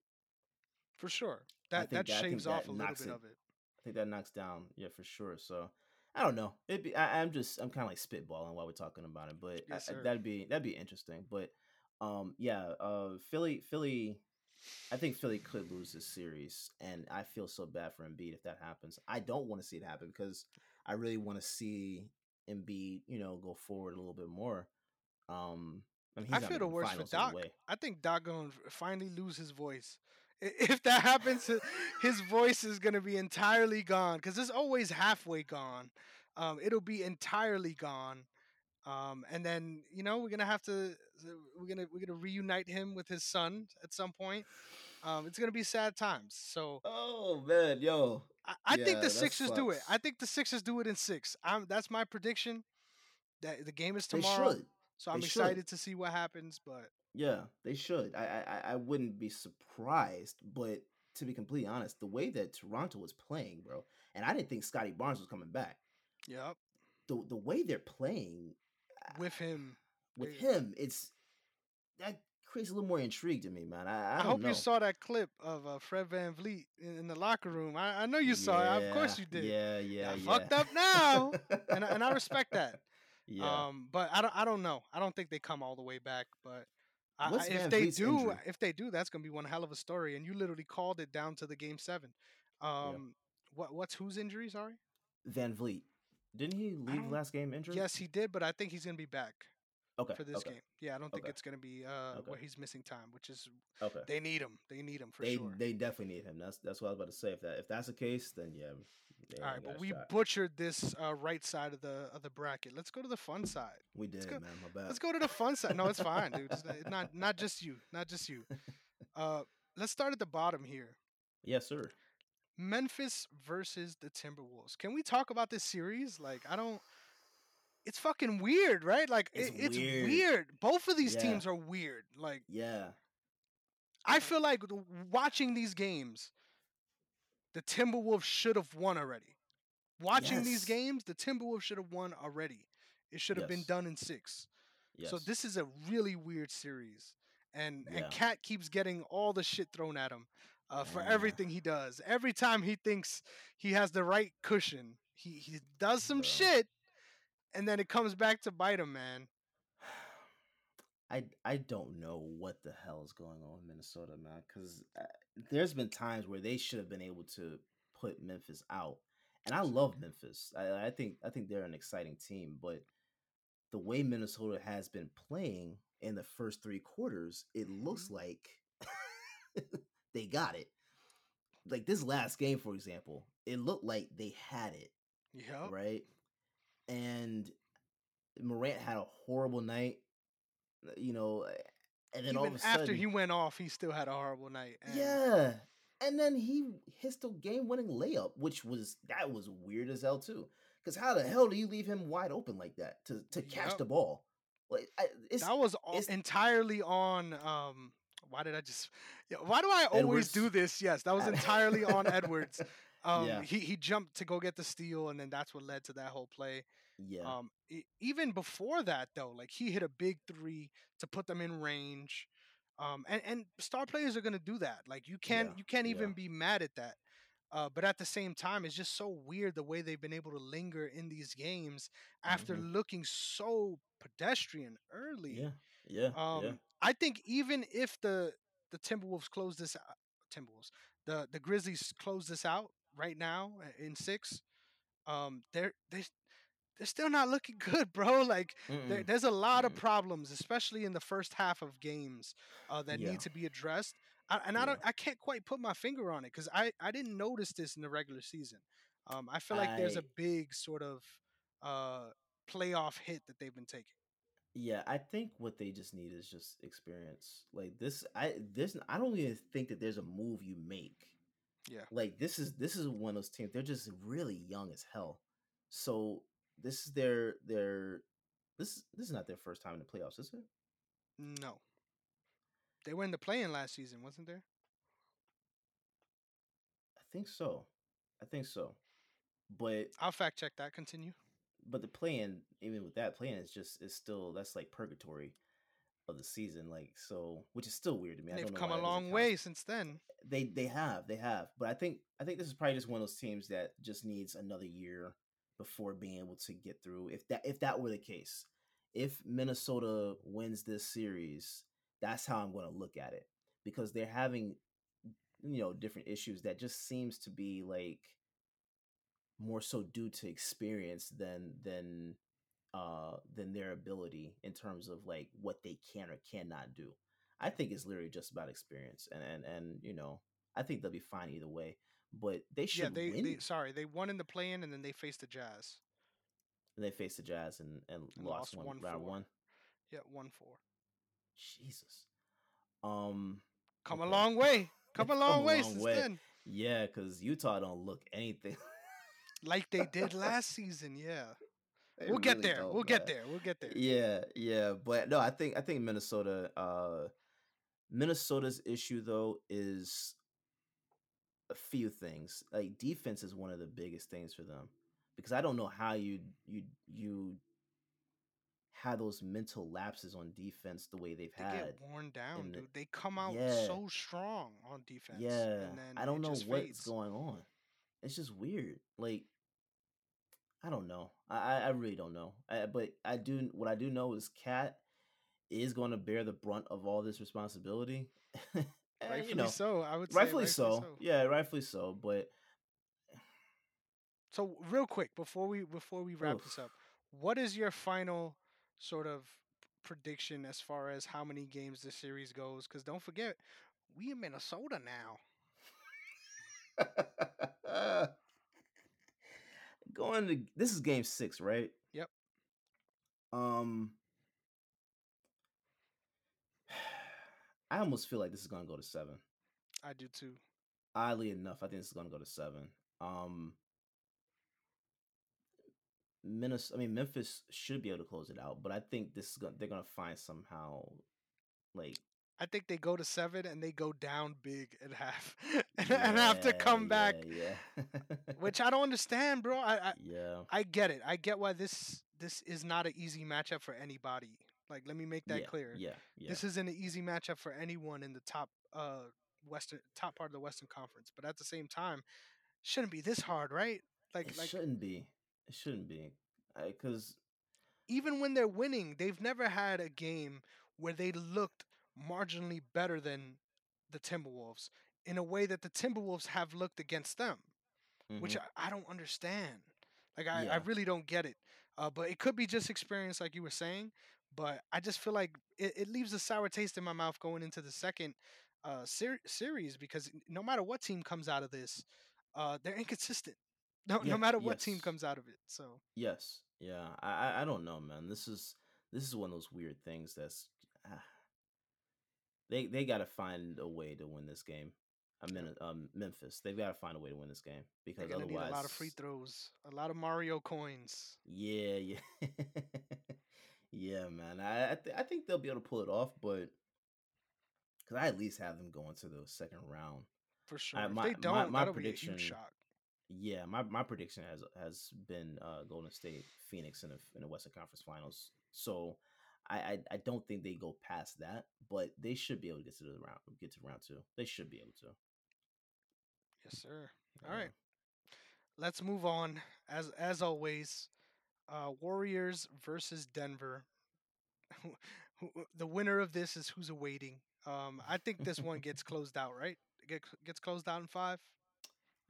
For sure, that that, that shaves off a little bit it, of it. I think that knocks down, yeah, for sure. So I don't know. It be I, am just I'm kind of like spitballing while we're talking about it, but yes, I, that'd be that'd be interesting. But um, yeah, uh, Philly Philly, I think Philly could lose this series, and I feel so bad for Embiid if that happens. I don't want to see it happen because I really want to see Embiid, you know, go forward a little bit more. Um, I, mean, I feel the worst for Doc. I think Doc gonna finally lose his voice. If that happens, his voice is gonna be entirely gone because it's always halfway gone. Um, it'll be entirely gone. Um, and then you know we're gonna have to we're gonna we're gonna reunite him with his son at some point. Um, it's gonna be sad times. So Oh man, yo. I, I think the Sixers do it. I think the Sixers do it in six. I'm, that's my prediction. That the game is tomorrow, should. so I'm They should. excited to see what happens. But Yeah, they should. I, I I- wouldn't be surprised, but to be completely honest, the way that Toronto was playing, bro, and I didn't think Scottie Barnes was coming back. yep, The the way they're playing with him, with they- him, it's that creates a little more intrigue to me, man. I, I, I, hope know. you saw that clip of uh, Fred VanVleet in, in the locker room. I, I know you saw it. Of course you did. Yeah, yeah, yeah. fucked up now, and I- and I respect that. Yeah. Um, but I don't. I don't know. I don't think they come all the way back. But I, if they do, injury? if they do, that's gonna be one hell of a story. And you literally called it down to the game seven. Um, what what's whose injury? Sorry. VanVleet. Didn't he leave don't- last game injured? Yes, he did, but I think he's gonna be back Okay. for this okay. game. Yeah, I don't think Okay. it's gonna be uh Okay. where he's missing time, which is Okay. they need him. They need him for they sure. they definitely need him. That's that's what I was about to say. If that if that's the case, then yeah. All right, but we shot. butchered this uh, right side of the of the bracket. Let's go to the fun side. we did, go- man. My bad. Let's go to the fun side. No, it's fine, dude. It's not- not not just you, not just you. Uh, let's start at the bottom here. Yes, sir. Memphis versus the Timberwolves. Can we talk about this series? Like, I don't. It's fucking weird, right? Like, It's it- it's weird. weird. Both of these Yeah. teams are weird. Like, Yeah. I feel like watching these games, the Timberwolves should have won already. Watching these games, the Timberwolves should have won already. It should have been done in six. Yes. So this is a really weird series, and Yeah. and KAT keeps getting all the shit thrown at him uh, for Yeah. everything he does. Every time he thinks he has the right cushion, he he does some Bro. shit, and then it comes back to bite him, man. I I don't know what the hell is going on in Minnesota, man. Because there's been times where they should have been able to put Memphis out, and I love Memphis. I, I think I think they're an exciting team, but the way Minnesota has been playing in the first three quarters, it looks Mhm. like they got it. Like this last game, for example, it looked like they had it Yep. right? And Morant had a horrible night, uh, you know, uh, and then all of a sudden, after he went off, he still had a horrible night. and- yeah, and then he hits the game-winning layup, which was that was weird as hell too. Because how the hell do you leave him wide open like that to to catch the ball? Like I, it's that was all, entirely on. Um, why did I just? Why do I always do this? Yes, that was entirely on Edwards. Um, Yeah. he he jumped to go get the steal, and then that's what led to that whole play. Yeah, Um, e- even before that, though, like he hit a big three to put them in range. Um, and and star players are gonna do that. Like you can't Yeah, you can't even yeah. be mad at that. Uh, but at the same time, it's just so weird the way they've been able to linger in these games after Mhm. looking so pedestrian early. yeah, yeah, Um, yeah. I think even if the the Timberwolves close this out, Timberwolves, the the Grizzlies close this out right now uh, in six, um, they're they they're still not looking good, bro. Like there, there's a lot of Mm-mm. problems, especially in the first half of games, uh, that Yeah. need to be addressed. I, and I don't, I can't quite put my finger on it because I I didn't notice this in the regular season. Um, I feel like there's a big sort of uh playoff hit that they've been taking. Yeah, I think what they just need is just experience. Like this, I this I don't even think that there's a move you make. Yeah. Like this is this is one of those teams. They're just really young as hell. So this is their their this this is not their first time in the playoffs, is it? No. They were in the play-in last season, wasn't there? I think so. I think so. But I'll fact check that. Continue. but the play-in even with that play-in is just is still that's like purgatory of the season. Like so, which is still weird to me. I They've don't know come a long way since then. they they have they have but i think i think this is probably just one of those teams that just needs another year before being able to get through if that if that were the case if minnesota wins this series that's how i'm going to look at it because they're having you know different issues that just seems to be like more so due to experience than than uh than their ability in terms of like what they can or cannot do I think it's literally just about experience, and and and you know, I think they'll be fine either way. But they should Yeah, they, they sorry, they won in the play-in and then they faced the Jazz. and they faced the Jazz and and, And lost, lost one 1-4. round one. Yeah, one four. Jesus. Um. Come a long way. Come a long way since then. Yeah, because Utah don't look anything like they did last season. Yeah. They we'll really get there. We'll man. get there. We'll get there. Yeah, yeah, but no, I think I think Minnesota. uh Minnesota's issue though is a few things. Like defense is one of the biggest things for them because I don't know how you you you have those mental lapses on defense the way they've they had. Get worn down, the, dude. They come out yeah. so strong on defense. Yeah, I don't know what's fades. going on. It's just weird. Like I don't know. I I really don't know. I, but I do. What I do know is KAT is going to bear the brunt of all this responsibility. rightfully you know, so. I would rightfully, rightfully so. so. Yeah, rightfully so. But so real quick before we before we wrap Oof. this up, what is your final sort of prediction as far as how many games this series goes? Because don't forget, we in Minnesota now. Going to this is game six, right? Yep. Um, I almost feel like this is gonna go to seven. I do too. Oddly enough, I think this is gonna go to seven. Um, Minnesota, I mean Memphis should be able to close it out, but I think this is gonna they're gonna find somehow, like I think they go to seven and they go down big at half and, yeah, have to come yeah, back. Yeah. which I don't understand, bro. I, I yeah I get it. I get why this this is not an easy matchup for anybody. Like, let me make that yeah, clear. Yeah, yeah. This isn't an easy matchup for anyone in the top uh western top part of the Western Conference. But at the same time, shouldn't be this hard, right? Like, it like shouldn't be. It shouldn't be, because even when they're winning, they've never had a game where they looked marginally better than the Timberwolves in a way that the Timberwolves have looked against them, mm-hmm. which I, I, don't understand. Like I, yeah. I really don't get it. Uh, but it could be just experience, like you were saying. But I just feel like it, it leaves a sour taste in my mouth going into the second uh, ser- series because no matter what team comes out of this, uh, they're inconsistent. No, yeah, no matter what yes. team comes out of it. So yes, yeah, I I don't know, man. This is this is one of those weird things that's ah, they they got to find a way to win this game. I'm in um, Memphis. They've got to find a way to win this game because otherwise, a lot of free throws, a lot of Mario coins. Yeah, yeah. Yeah, man. I I, th- I think they'll be able to pull it off, but because I at least have them going to the second round for sure. I, my, if they don't, my, my prediction, shock. Yeah, my, my prediction has has been uh, Golden State, Phoenix in the in the Western Conference Finals. So I, I, I don't think they go past that, but they should be able to get to the round get to round two. They should be able to. Yes, sir. All yeah. right, let's move on. As as always, uh, Warriors versus Denver. the winner of this is who's awaiting. Um, I think this one gets closed out, right? Get, gets closed out in five.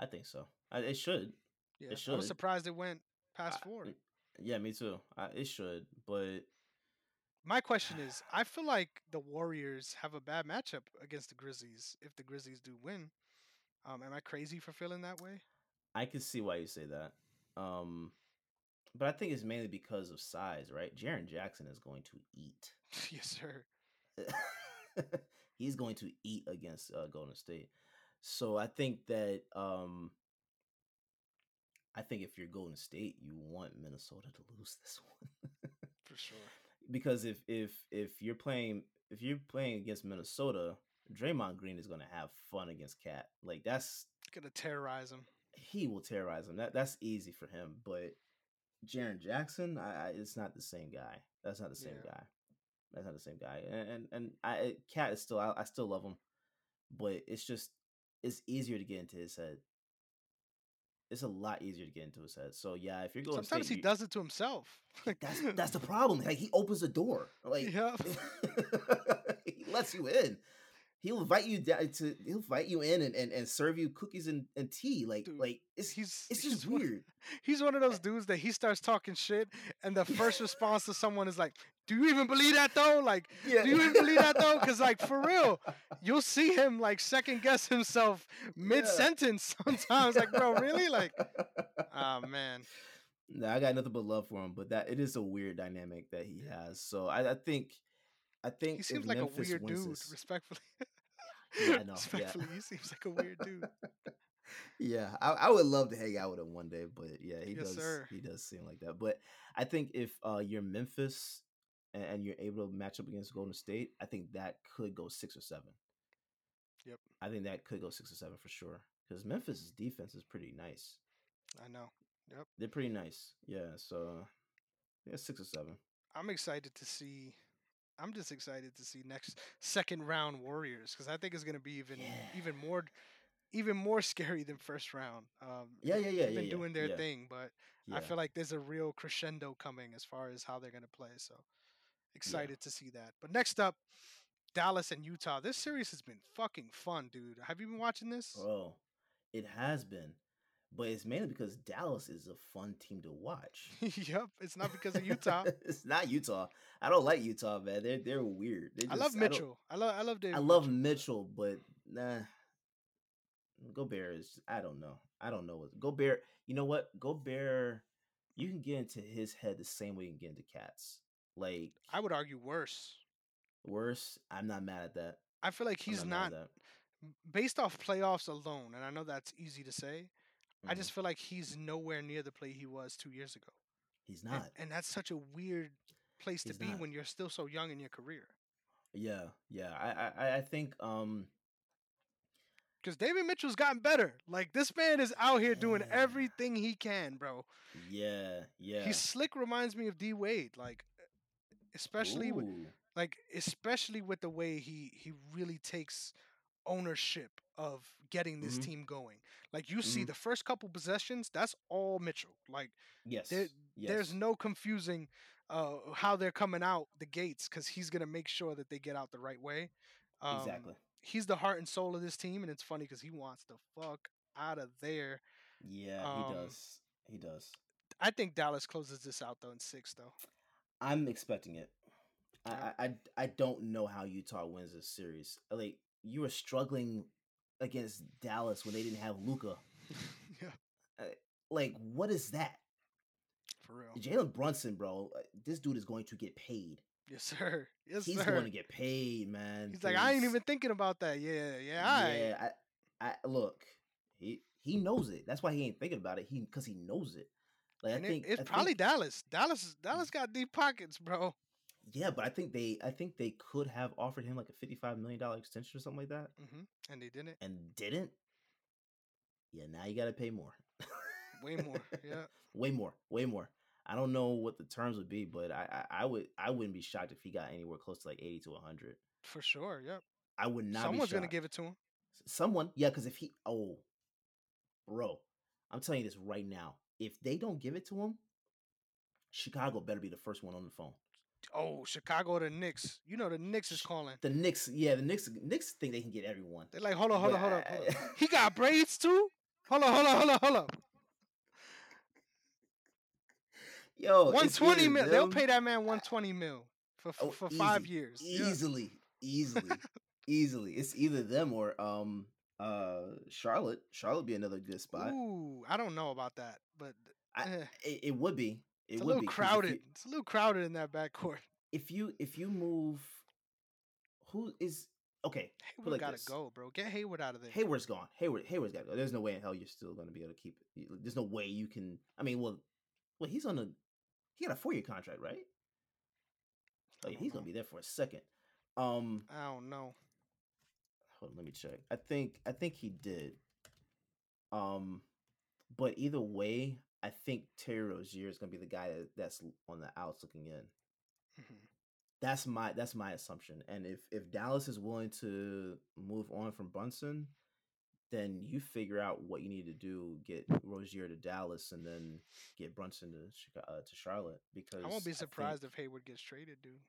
I think so. I, it should. Yeah, it should. I was surprised it went past four. Yeah, me too. I, it should, but my question is, I feel like the Warriors have a bad matchup against the Grizzlies if the Grizzlies do win. Um, am I crazy for feeling that way? I can see why you say that. Um, but I think it's mainly because of size, right? Jaren Jackson is going to eat. yes, sir. He's going to eat against uh, Golden State. So I think that um I think if you're Golden State, you want Minnesota to lose this one. For sure. Because if if if you're playing if you're playing against Minnesota, Draymond Green is going to have fun against KAT. Like that's going to terrorize him. He will terrorize him. That that's easy for him, but Jaren Jackson, I, I, it's not the same guy. That's not the same yeah. guy. That's not the same guy. And and, and I KAT is still I, I still love him, but it's just it's easier to get into his head. It's a lot easier to get into his head. So yeah, if you're going, sometimes state, he does it to himself. that's that's the problem. Like he opens the door. Like yeah. he lets you in he'll invite you down to he'll invite you in and, and, and serve you cookies and, and tea like Dude, like it's he's it's just he's weird one, he's one of those eh dudes that he starts talking shit and the first response to someone is like do you even believe that though like yeah. do you even believe that though because like for real you'll see him like second guess himself mid-sentence yeah. sometimes like bro really like oh man no, I got nothing but love for him, but that it is a weird dynamic that he has. So I, I think I think he seems like Memphis a weird dude, this, respectfully. Yeah, I know. Respectfully, Yeah. he seems like a weird dude. yeah, I, I would love to hang out with him one day, but yeah, he Yes, does. sir. He does seem like that. But I think if uh, you're Memphis and, and you're able to match up against Golden State, I think that could go six or seven. Yep. I think that could go six or seven for sure. Because Memphis' defense is pretty nice. I know. Yep. They're pretty nice. Yeah. So yeah, six or seven. I'm excited to see. I'm just excited to see next second round Warriors because I think it's gonna be even Yeah. even more even more scary than first round. Um, Yeah, yeah, yeah, they've been yeah, doing their yeah, thing, but. I feel like there's a real crescendo coming as far as how they're gonna play. So excited to see that. But next up, Dallas and Utah. This series has been fucking fun, dude. Have you been watching this? Oh, it has been. But it's mainly because Dallas is a fun team to watch. yep, it's not because of Utah. it's not Utah. I don't like Utah, man. They're they're weird. They I love just- Mitchell. I, love I love David. I love Mitchell. But nah. Gobert is I don't know. I don't know what Gobert. You know what? Gobert. You can get into his head the same way you can get into KAT's. Like I would argue worse. worse. I'm not mad at that. I feel like I'm he's not based off playoffs alone, and I know that's easy to say. I Mhm. just feel like he's nowhere near the play he was two years ago, he's not. and that's such a weird place to be not. when you're still so young in your career. Yeah, yeah. I I I think um Because David Mitchell's gotten better. Like this man is out here doing everything he can, bro. yeah yeah. He's slick. Reminds me of D Wade, like especially with, like especially with the way he he really takes ownership of getting this Mhm. team going. Like you see Mhm. the first couple possessions, that's all Mitchell. Like yes. there, there's no confusing uh, how they're coming out the gates because he's gonna make sure that they get out the right way. Um, exactly. He's the heart and soul of this team, and it's funny because he wants the fuck out of there. Yeah, um, he does. He does. I think Dallas closes this out though in six though. I'm expecting it. Yeah. I I I don't know how Utah wins this series. Like you were struggling against Dallas when they didn't have Luka. yeah, Like what is that? for real. Jalen Brunson, bro. uh, This dude is going to get paid. Yes, sir. Yes, He's sir. He's going to get paid, man. He's like, I ain't even thinking about that. Yeah, yeah. I Yeah, I, I look. He he knows it. That's why he ain't thinking about it. He because he knows it. Like And I it- think it's I probably think- Dallas. Dallas, Dallas got deep pockets, bro. Yeah, but I think they I think they could have offered him like a fifty five million dollar extension or something like that, hmm And they didn't. and didn't. Yeah, now you got to pay more. Way more. Yeah. way more, way more. I don't know what the terms would be, but I, I I would I wouldn't be shocked if he got anywhere close to like eighty to hundred. For sure. Yep. I would not. Someone's gonna give it to him. someone. Yeah, because if he oh, bro, I'm telling you this right now. If they don't give it to him, Chicago better be the first one on the phone. Oh, Chicago the Knicks. You know the Knicks is calling. The Knicks, yeah, the Knicks. Knicks think they can get everyone. They're like, hold on, hold on, hold on, hold on. He got braids too. Hold on, hold on, hold on, hold on. Yo, One it's twenty either mil. They'll pay that man one twenty mil for for, Oh, for five years. Yeah. Easily, easily, easily. It's either them or um uh Charlotte. Charlotte be another good spot. Ooh, I don't know about that, but I, eh, it, it would be. It it's a little be crowded. you- It's a little crowded in that backcourt. If you if you move, who is okay? Hayward like gotta this. go, bro. Get Hayward out of there. Hayward's gone. Hayward Hayward's got to go. There's no way in hell you're still going to be able to keep it. There's no way you can. I mean, well, well, he's on a he got a four year contract, right? Oh, yeah, don't he's gonna be there for a second. Um, I don't know. hold on, let me check. I think I think he did. Um, but either way, I think Terry Rozier is gonna be the guy that, that's on the outs looking in. Mhm. That's my that's my assumption. And if if Dallas is willing to move on from Brunson, then you figure out what you need to do. Get Rozier to Dallas, and then get Brunson to Chica- uh, to Charlotte. Because I won't be surprised if Hayward gets traded, dude.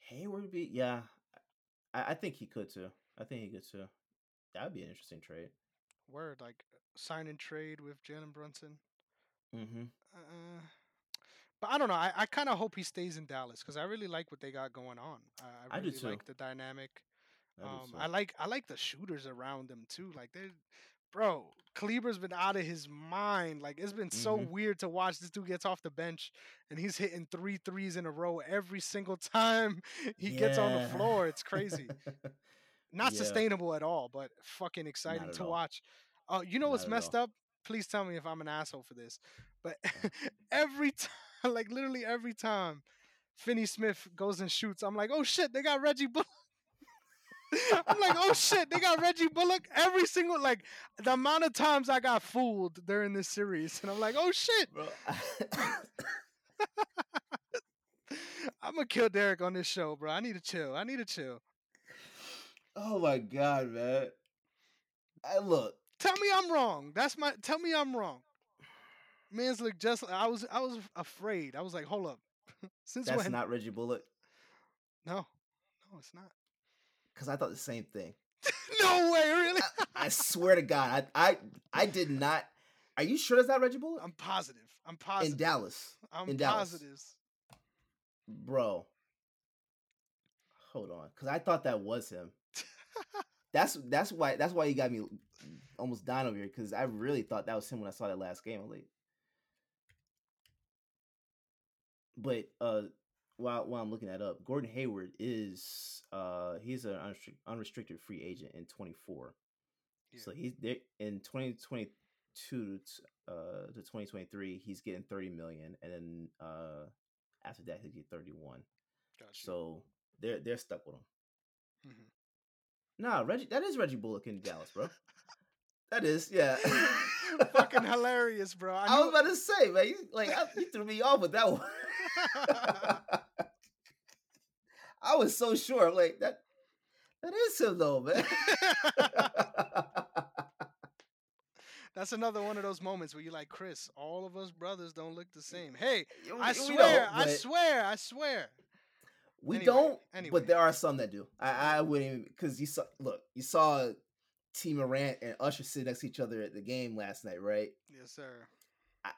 Hayward would be yeah. I, I think he could too. I think he could too. That would be an interesting trade. Word, like sign and trade with Jalen Brunson. Mm-hmm. Uh, but I don't know. I, I kind of hope he stays in Dallas because I really like what they got going on. I, I I really like the dynamic. I, Um. I like I like the shooters around them too. Like they, bro, Kleber's been out of his mind. Like it's been so Mhm. weird to watch. This dude gets off the bench and he's hitting three threes in a row every single time he gets on the floor. It's crazy. not Yeah. sustainable at all, but fucking exciting to all. watch. Uh, you know Not what's messed all. up? Please tell me if I'm an asshole for this, but mm. every time, like literally every time, Finney Smith goes and shoots, I'm like, oh shit, they got Reggie Bullock. I'm like, oh shit, they got Reggie Bullock. Every single like the amount of times I got fooled during this series, and I'm like, oh shit, Bro, I'm gonna kill Derrick on this show, bro. I need to chill. I need to chill. oh my god, man. I look. Tell me I'm wrong. That's my. Tell me I'm wrong. Man's look just. I was. I was afraid. I was like, hold up. Since That's when? not Reggie Bullock. no, no, it's not. Because I thought the same thing. no way, really. I swear to God, I, I I did not. Are you sure that's not Reggie Bullock? I'm positive. I'm positive. in. Dallas, I'm in Dallas. positive. bro. Hold on, because I thought that was him. That's that's why that's why you got me almost dying over here because I really thought that was him when I saw that last game. I'm like, but uh, while while I'm looking that up, Gordon Hayward is uh he's an unrestricted free agent in 24. Yeah. So he's there in 2022 to uh to 2023. He's getting 30 million, and then uh after that he'll get 31. Gotcha. So they're they're stuck with him. Mhm. Nah, Reggie, that is Reggie Bullock in Dallas, bro. that is, yeah. fucking hilarious, bro. I, I was about to say, man, you, like I, you threw me off with that one. I was so sure, like that. That is him, though, man. That's another one of those moments where you're like, Chris, all of us brothers don't look the same. Hey, I swear, I swear, I swear. We Anyway, don't, anyway. but there are some that do. I, I wouldn't because you saw. Look, you saw T Morant and Usher sit next to each other at the game last night, right? Yes, sir. I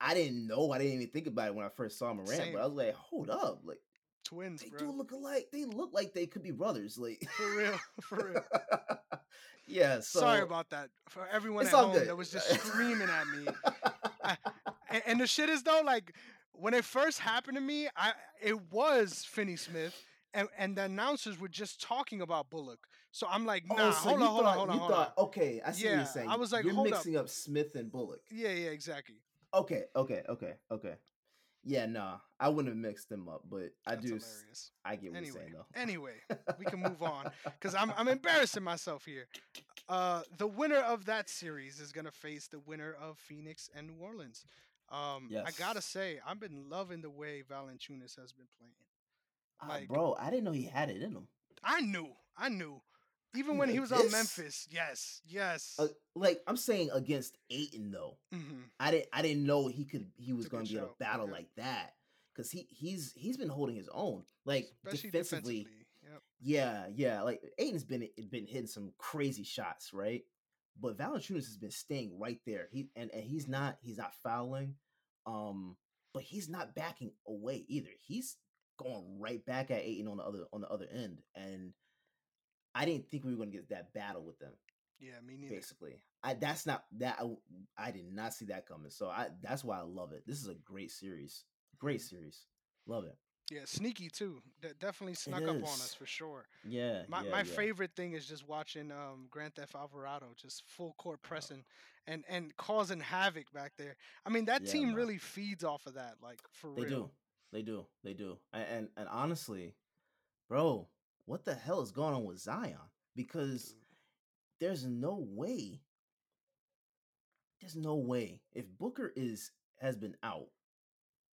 I didn't know. I didn't even think about it when I first saw Morant, Same. but I was like, hold up, like Twins, they bro. do look alike. They look like they could be brothers. Like For real, for real. yeah. So Sorry about that for everyone at home good. that was just screaming at me. And, and the shit is though, like when it first happened to me, I it was Finney Smith, and and the announcers were just talking about Bullock. So I'm like, nah, oh, so hold on, hold thought on, hold on, you hold on. thought okay, I see what you're saying. I was like, you're hold up. mixing up Smith and Bullock. Yeah, yeah, exactly. Okay, okay, okay, okay. Yeah, nah, I wouldn't have mixed them up, but I do. hilarious. I get what Anyway, you're saying though. anyway, we can move on because I'm I'm embarrassing myself here. Uh, the winner of that series is gonna face the winner of Phoenix and New Orleans. Um, I gotta say, I've been loving the way Valanciunas has been playing. Ah, like- bro, I didn't know he had it in him. I knew, I knew, even when he like was on? Memphis. Yes, yes. Uh, like I'm saying against Ayton though. hmm I didn't I didn't know he could he was going to be to shout, battle yeah. like that because he he's he's been holding his own like Especially defensively, defensively. Yep. yeah yeah like Ayton's been been hitting some crazy shots right but Valanciunas has been staying right there he and, and he's not he's not fouling um but he's not backing away either he's going right back at Ayton on the other on the other end and I didn't think we were going to get that battle with them Yeah, me neither. basically. I that's not that I, I did not see that coming. So I that's why I love it. This is a great series. Great Mhm. series. Love it. Yeah, sneaky too. That definitely snuck up on us for sure. Yeah. My yeah, my yeah. favorite thing is just watching um, Grand Theft Alvarado just full court pressing and and causing havoc back there. I mean that Yeah, team man. really feeds off of that, like for They real. do. They do. They do. And, and and honestly, bro, what the hell is going on with Zion? Because there's no way. There's no way. If Booker is has been out,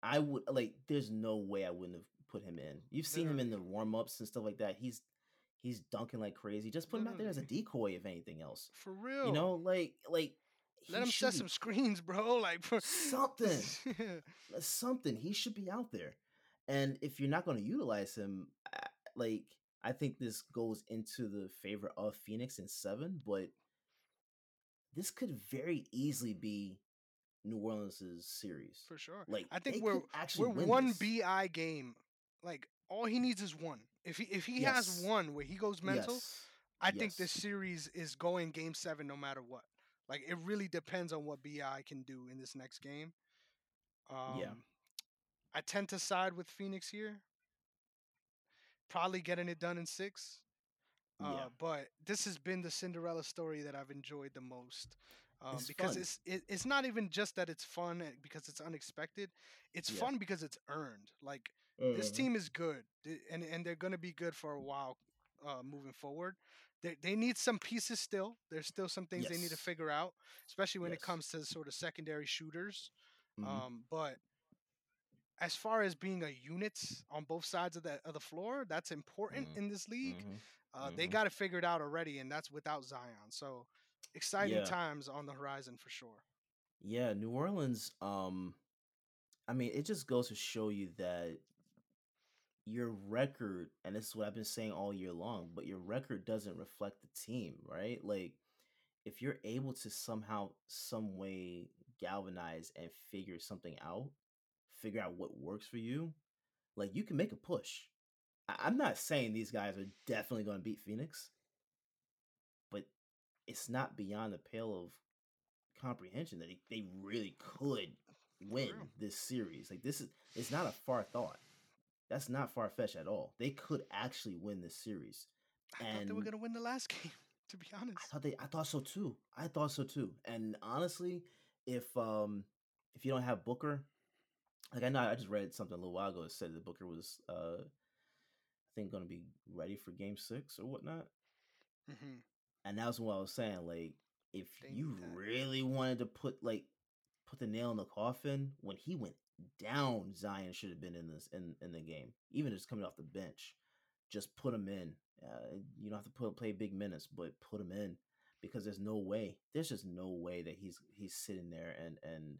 I would like there's no way I wouldn't have put him in. You've seen him in the warm-ups and stuff like that. He's he's dunking like crazy. Just put him out there as a decoy if anything else. For real. You know, like like let him set some screens, bro. Like for something. uh, something. He should be out there. And if you're not going to utilize him, I- like I think this goes into the favor of Phoenix in seven, but this could very easily be New Orleans' series. for sure. Like I think we're actually we're one this. BI game. Like all he needs is one. If he if he has one where he goes mental, Yes. I think this series is going game seven no matter what. Like it really depends on what BI can do in this next game. Um, Yeah. I tend to side with Phoenix here. Probably getting it done in six. Uh, Yeah. but this has been the Cinderella story that I've enjoyed the most. Um, It's because fun. it's it, it's not even just that it's fun eh, because it's unexpected. It's Yeah. fun because it's earned. Like this Mhm. team is good, and and they're going to be good for a while uh, moving forward. They they need some pieces still. There's still some things they need to figure out, especially when it comes to sort of secondary shooters. Mhm. Um, but as far as being a unit on both sides of the of the floor, that's important Mhm. in this league. Mhm. Uh, They Mhm. got it figured out already, and that's without Zion. So exciting Yeah. times on the horizon for sure. Yeah, New Orleans, um, I mean, it just goes to show you that your record, and this is what I've been saying all year long, but your record doesn't reflect the team, right? Like, if you're able to somehow, some way galvanize and figure something out, figure out what works for you, like you can make a push. I- I'm not saying these guys are definitely going to beat Phoenix, it's not beyond the pale of comprehension that they, they really could win this series. Like this is it's not a far thought. That's not far fetched at all. They could actually win this series. I thought they were gonna win the last game. To be honest, I thought they I thought so too. I thought so too. And honestly, if um if you don't have Booker, like I know I just read something a little while ago that said that Booker was uh I think gonna be ready for game six or whatnot. hmm And that's what I was saying. Like, if They you that. really wanted to put like put the nail in the coffin, when he went down, Zion should have been in this in in the game, even just coming off the bench. Just put him in. Uh, you don't have to put play big minutes, but put him in because there's no way. There's just no way that he's he's sitting there and and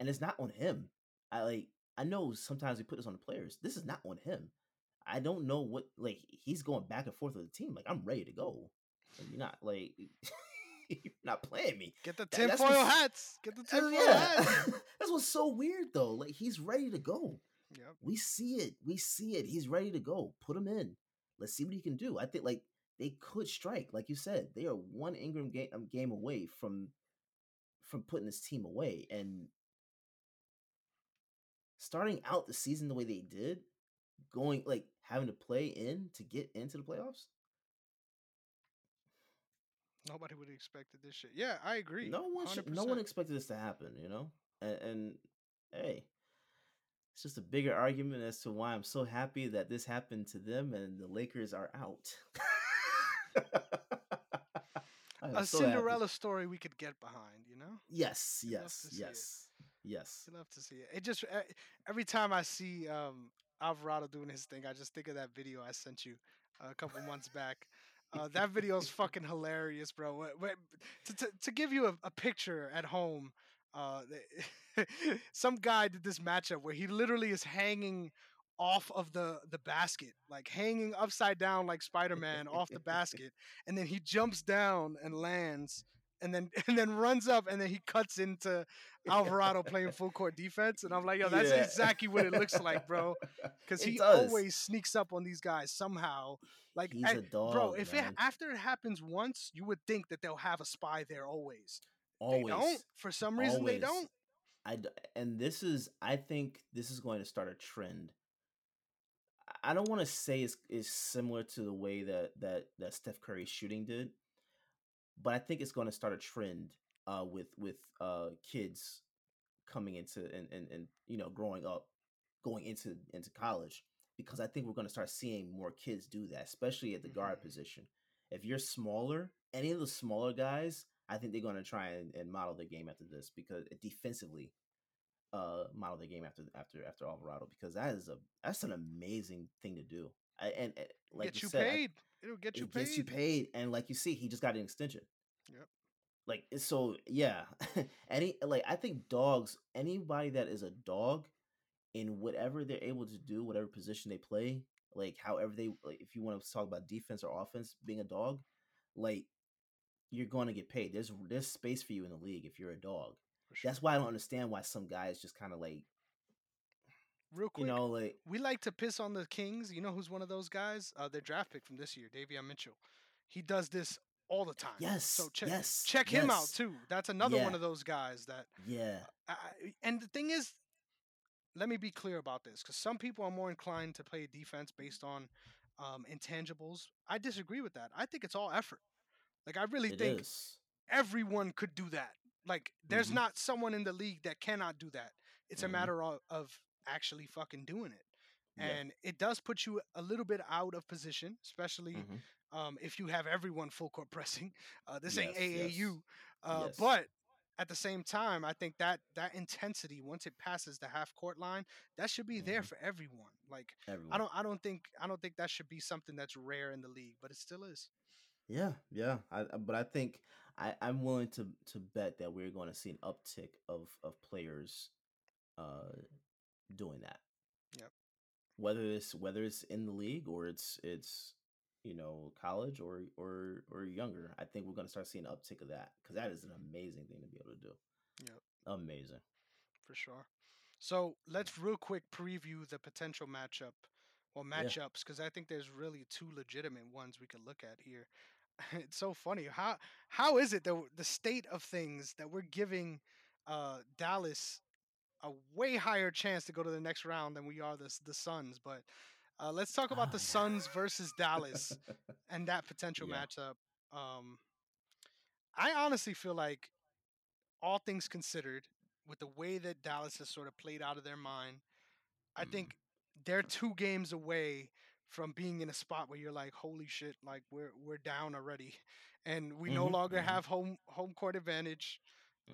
and it's not on him. I like I know sometimes we put this on the players. This is not on him. I don't know what like he's going back and forth with the team. Like I'm ready to go. You're not like you're not playing me. get the That- tinfoil what's- hats. Get the tinfoil yeah, hats. that's what's so weird though. Like he's ready to go. Yep. We see it. We see it. He's ready to go. Put him in. Let's see what he can do. I think like they could strike, like you said. They are one Ingram game, um, game away from from putting this team away. And starting out the season the way they did, going like having to play in to get into the playoffs. Nobody would have expected this shit. Yeah, I agree. No one should, no one expected this to happen, you know? And, and hey, it's just a bigger argument as to why I'm so happy that this happened to them and the Lakers are out. A so happy. Cinderella story we could get behind. You know, Yes, You'd yes, to see it. yes, yes. you love to see it. It just eh, every time I see um, Alvarado doing his thing, I just think of that video I sent you a couple months back. Uh, that video is fucking hilarious, bro. Wh- wh- To, to, to give you a, a picture at home, uh, some guy did this matchup where he literally is hanging off of the the basket, like hanging upside down like Spider Man off the basket, and then he jumps down and lands, and then and then runs up, and then he cuts into Alvarado playing full court defense, and I'm like, yo, that's Yeah. exactly what it looks like, bro. Because he does. always sneaks up on these guys somehow. Like, He's I- a dog, bro, if it after it happens once, you would think that they'll have a spy there always. Always. They don't. For some reason, they don't. I and this is I think this is going to start a trend. I- don't want to say it's is similar to the way that that that Steph Curry shooting did, but I think it's going to start a trend uh with with uh kids coming into and and, and you know growing up going into into college because I think we're going to start seeing more kids do that, especially at the guard Mhm. position. If you're smaller, any of the smaller guys, I think they're going to try and, and model their game after this because defensively, uh, model their game after after after Alvarado because that is a that's an amazing thing to do. I, and, and like get you you said, I- It'll get you it paid. gets you paid, and like you see, he just got an extension. Yep. Like so yeah, any like I think dogs, anybody that is a dog, in whatever they're able to do, whatever position they play, like however they like, if you want to talk about defense or offense, being a dog, like you're going to get paid. There's there's space for you in the league if you're a dog. Sure. That's why I don't understand why some guys just kind of like Real quick, you know like we like to piss on the Kings. You know who's one of those guys? Uh, their draft pick from this year, Davion Mitchell. He does this all the time. yes, So check yes, check him out too. That's another one of those guys that. Yeah, I- and the thing is, let me be clear about this, because some people are more inclined to play defense based on um, intangibles. I disagree with that. I think it's all effort. Like I really It think is. everyone could do that. Like there's Mhm. not someone in the league that cannot do that. It's a Mhm. matter of, of actually fucking doing it. Yeah. And it does put you a little bit out of position, especially Mhm. um, if you have everyone full court pressing. Uh, this ain't Yes, yes. AAU, uh, Yes. but at the same time, I think that that intensity once it passes the half court line, that should be there Mhm. for everyone. Like Everyone. I don't I don't think I don't think that should be something that's rare in the league, but it still is. Yeah, yeah. I, I- but I think I, I'm willing to to bet that we're going to see an uptick of of players uh doing that. Yep. Whether it's whether it's in the league or it's it's you know college or or or younger, I think we're going to start seeing an uptick of that because that is an amazing thing to be able to do. Yep. Amazing. for sure. So let's real quick preview the potential matchup or matchups because I think there's really two legitimate ones we could look at here. it's so funny how how is it that the state of things that we're giving uh, Dallas a way higher chance to go to the next round than we are the the Suns. But uh, let's talk about the yeah. Suns versus Dallas and that potential Yeah. matchup. Um, I honestly feel like all things considered, with the way that Dallas has sort of played out of their mind, I Mm. think they're two games away from being in a spot where you're like, holy shit, like we're we're down already, and we no Mhm, longer mhm. have home home court advantage,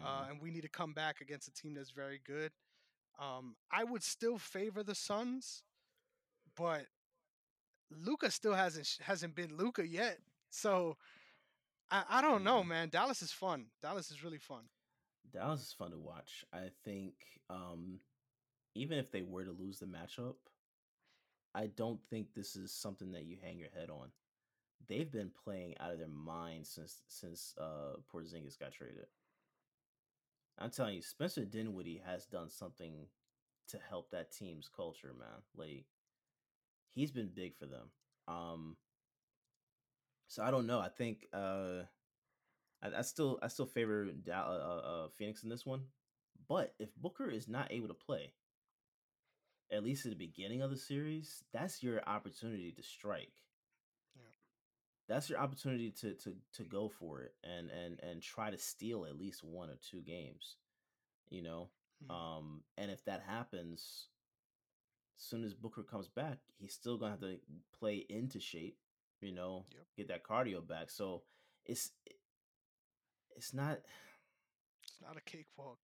uh, Mhm. and we need to come back against a team that's very good. Um, I would still favor the Suns, but Luka still hasn't hasn't been Luka yet, so. I, I don't know, Mhm. man. Dallas is fun. Dallas is really fun. Dallas is fun to watch. I think um, even if they were to lose the matchup, I don't think this is something that you hang your head on. They've been playing out of their minds since since uh, Porzingis got traded. I'm telling you, Spencer Dinwiddie has done something to help that team's culture, man. Like he's been big for them. Um, so I don't know. I think uh, I, I still I still favor uh, uh, uh, Phoenix in this one. But if Booker is not able to play, at least at the beginning of the series, that's your opportunity to strike. Yeah. That's your opportunity to to to go for it and and and try to steal at least one or two games. You know, Mhm. um, and if that happens, soon as Booker comes back, he's still gonna have to play into shape. You know, Yep. get that cardio back. So it's eh, it's not It's not a cakewalk.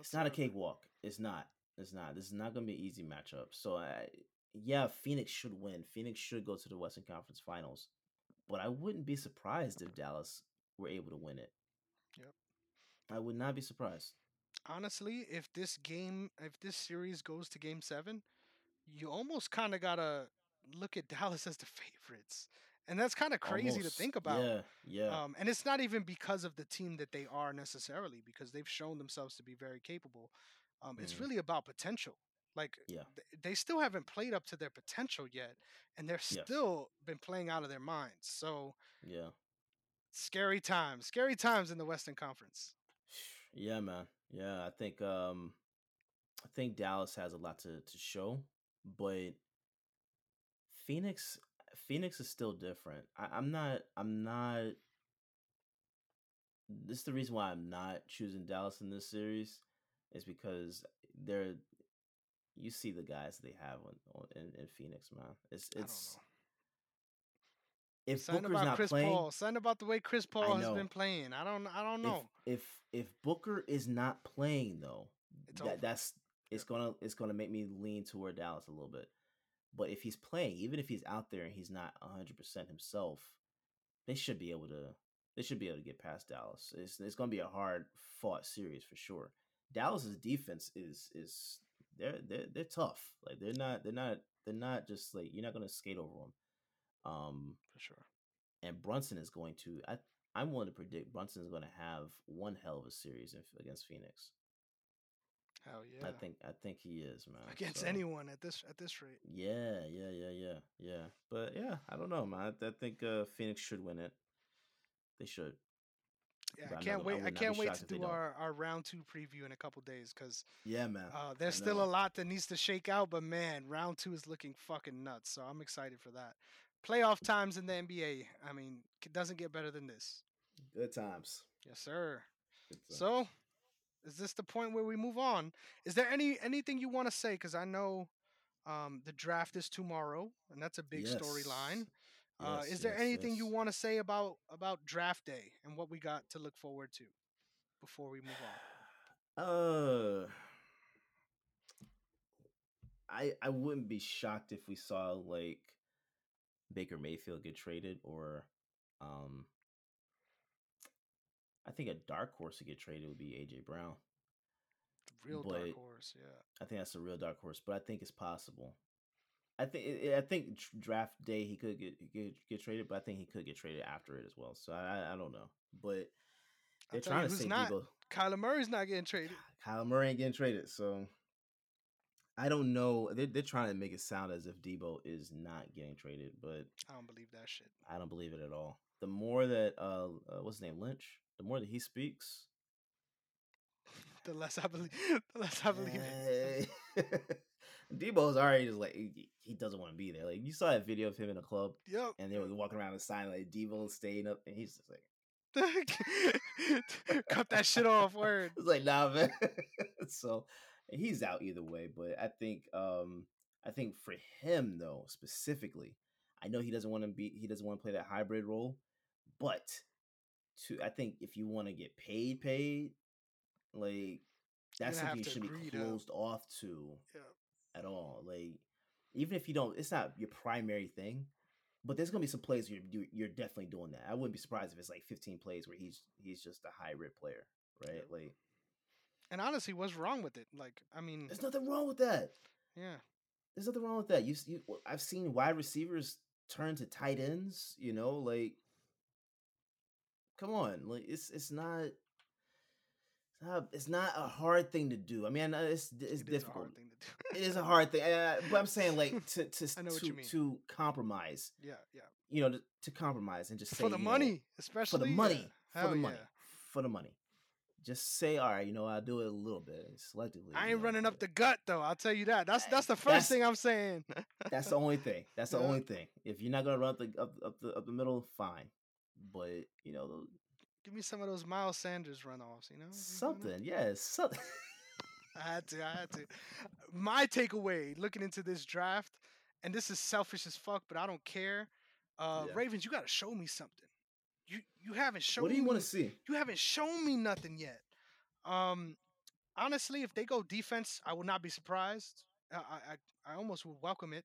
it's not a cakewalk. It's not. It's not. This is not going to be an easy matchup. So, I, yeah, Phoenix should win. Phoenix should go to the Western Conference Finals. But I wouldn't be surprised if Dallas were able to win it. Yep. I would not be surprised. Honestly, if this game, if this series goes to game seven, you almost kind of gotta look at Dallas as the favorites, and that's kind of crazy to think about. Yeah, yeah. Um, and it's not even because of the team that they are necessarily, because they've shown themselves to be very capable. Um, It's Mhm. really about potential. Like Yeah. th- they still haven't played up to their potential yet, and they're still been playing out of their minds. So yeah. scary times, scary times in the Western Conference. Yeah, man. Yeah, I think um I think Dallas has a lot to to show, but Phoenix Phoenix is still different. I, I'm not I'm not this is the reason why I'm not choosing Dallas in this series is because they're you see the guys they have on, on in, in Phoenix, man. It's it's if Something Booker's about not Chris playing, Paul. Something about the way Chris Paul has been playing. I don't. I don't if, know. if if Booker is not playing though, It's that over. that's it's gonna it's gonna make me lean toward Dallas a little bit. But if he's playing, even if he's out there and he's not hundred percent himself, they should be able to they should be able to get past Dallas. It's it's gonna be a hard fought series for sure. Dallas's defense is is they're they're they're tough. Like they're not they're not they're not just like you're not gonna skate over them. Um, for sure. and Brunson is going to. I I'm willing to predict Brunson is going to have one hell of a series in, against Phoenix. Hell yeah. I think I think he is man against So, anyone at this at this rate. Yeah, yeah, yeah, yeah, yeah. But yeah, I don't know, man. I, I think uh, Phoenix should win it. They should. Yeah, I can't not- I wait. would I can't wait to do our, our round two preview in a couple days because Yeah, man. uh, there's still a lot that needs to shake out. But man, round two is looking fucking nuts. So I'm excited for that. playoff times in the NBA. I mean, it doesn't get better than this. Good times. Yes, sir. Good times. So, is this the point where we move on? Is there any anything you want to say? Because I know um, the draft is tomorrow, and that's a big Yes. storyline. Uh, Yes, is there yes, anything you want to say about about draft day and what we got to look forward to before we move on? Uh, I I wouldn't be shocked if we saw like Baker Mayfield get traded, or um, I think a dark horse to get traded would be AJ Brown. Real dark horse, yeah. I think that's a real dark horse, but I think it's possible. I think I think draft day he could get get, get traded, but I think he could get traded after it as well. So I I- don't know, but they're trying you to say not. Deebo. Kyler Murray's not getting traded. Kyler Murray ain't getting traded, so I don't know. They're, they're trying to make it sound as if Deebo is not getting traded, but I don't believe that shit. I don't believe it at all. The more that uh, uh what's his name Lynch, the more that he speaks, The less I believe, the less I believe it. eh, Deebo's already just like he, doesn't want to be there. Like you saw that video of him in a club, Yep. and they were walking around the sign like Debo staying up, and he's just like, Cut that shit off. Word. It's like nah, man. so he's out either way. But I think um I think for him though specifically, I know he doesn't want to be he doesn't want to play that hybrid role, but I think if you want to get paid, paid, like that's something you shouldn't be to- closed off to Yeah. at all. Like even if you don't, it's not your primary thing. But there's gonna be some plays you're you- you're definitely doing that. I wouldn't be surprised if it's like 15 plays where he's he's just a high hybrid player, right? Yep. Like And honestly, what's wrong with it? Like, I mean, there's nothing wrong with that. yeah. There's nothing wrong with that. You, you I've seen wide receivers turn to tight ends. You know, like come on, like it's it's not. It's not, it's not a hard thing to do. I mean, I it's it's It is a difficult. hard thing to do. It is a hard thing, uh, but I'm saying like to to I know what to, to compromise. yeah, yeah. You know, to, to compromise and just say For the you know, money, especially for the yeah. money, for Hell the money, yeah. for the money. Just say, all right, you know, I'll do it a little bit selectively. I ain't know, running up the gut though. I'll tell you that. That's Uh, that's the first that's- thing I'm saying. That's the only thing. That's the Yeah. only thing. If you're not gonna run up the up, up the up the middle, fine. But you know, those- Give me some of those Miles Sanders runoffs. You know, something, yeah, something. I had to. I had to. My takeaway looking into this draft, and this is selfish as fuck, but I don't care. Uh, Yeah. Ravens, you got to show me something. You you haven't shown what do you want to see? You haven't shown me nothing yet. Um, honestly, if they go defense, I will not be surprised. I I, I I almost would welcome it.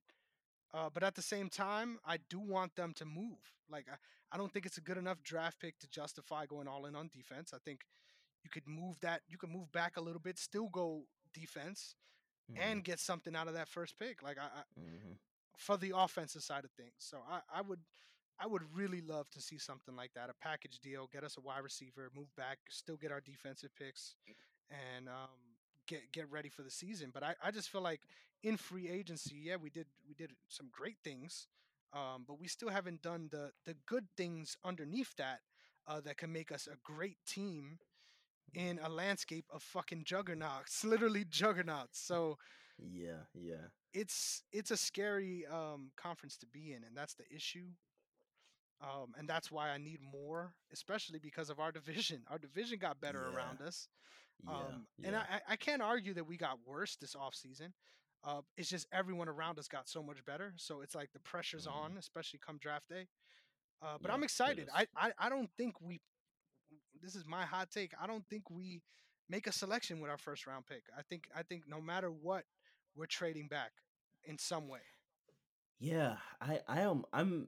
Uh, but at the same time, I do want them to move. Like I, I don't think it's a good enough draft pick to justify going all in on defense. I think you could move that. You could move back a little bit, still go defense, and get something out of that first pick. Like I, I Mhm. for the offensive side of things. So I, I would I would really love to see something like that. A package deal, get us a wide receiver, move back, still get our defensive picks and um, get get ready for the season. But I, I just feel like in free agency, yeah, we did we did some great things. Um, but we still haven't done the the good things underneath that uh, that can make us a great team in a landscape of fucking juggernauts, literally juggernauts. So yeah, yeah, it's it's a scary um, conference to be in, and that's the issue. Um, and that's why I need more, especially because of our division. Our division got better Yeah. around us, yeah. um, yeah. and I, I- I can't argue that we got worse this offseason. Uh, it's just everyone around us got so much better, so it's like the pressure's Mhm. on, especially come draft day. Uh, but Yeah, I'm excited. I, I I don't think we. This is my hot take. I don't think we make a selection with our first round pick. I think I think no matter what, we're trading back in some way. Yeah, I I am I'm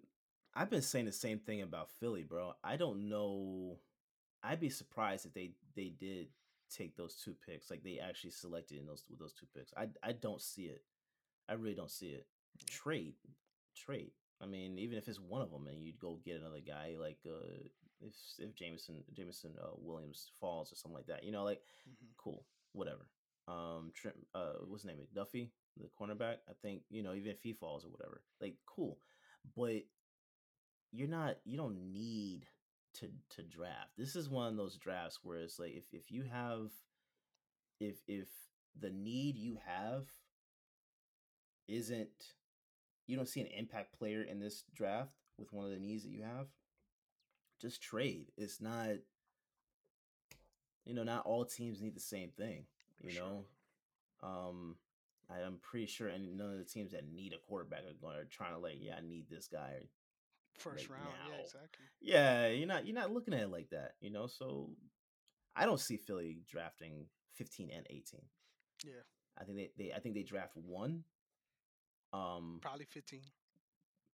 I've been saying the same thing about Philly, bro. I don't know. I'd be surprised if they they did take those two picks, like they actually selected in those with those two picks. I I don't see it. I really don't see it. Trade, trade. I mean, even if it's one of them, and you'd go get another guy like uh if if Jameson Jameson uh, Williams falls or something like that, you know, like Mhm. cool, whatever. Um, Trent, uh, what's his name? Duffy, the cornerback. I think you know, even if he falls or whatever, like cool, but you're not. You don't need to to draft. This is one of those drafts where it's like if if you have, if if the need you have isn't you don't see an impact player in this draft with one of the needs that you have, just trade. It's not, you know, not all teams need the same thing. You sure. know, um, I am pretty sure, and none of the teams that need a quarterback are going to trying to like, yeah, I need this guy. First like, round, yeah, exactly. Yeah, you're not you're not looking at it like that, you know. So I don't see Philly drafting 15 and 18. Yeah, I think they, they I think they draft one, um, probably 15.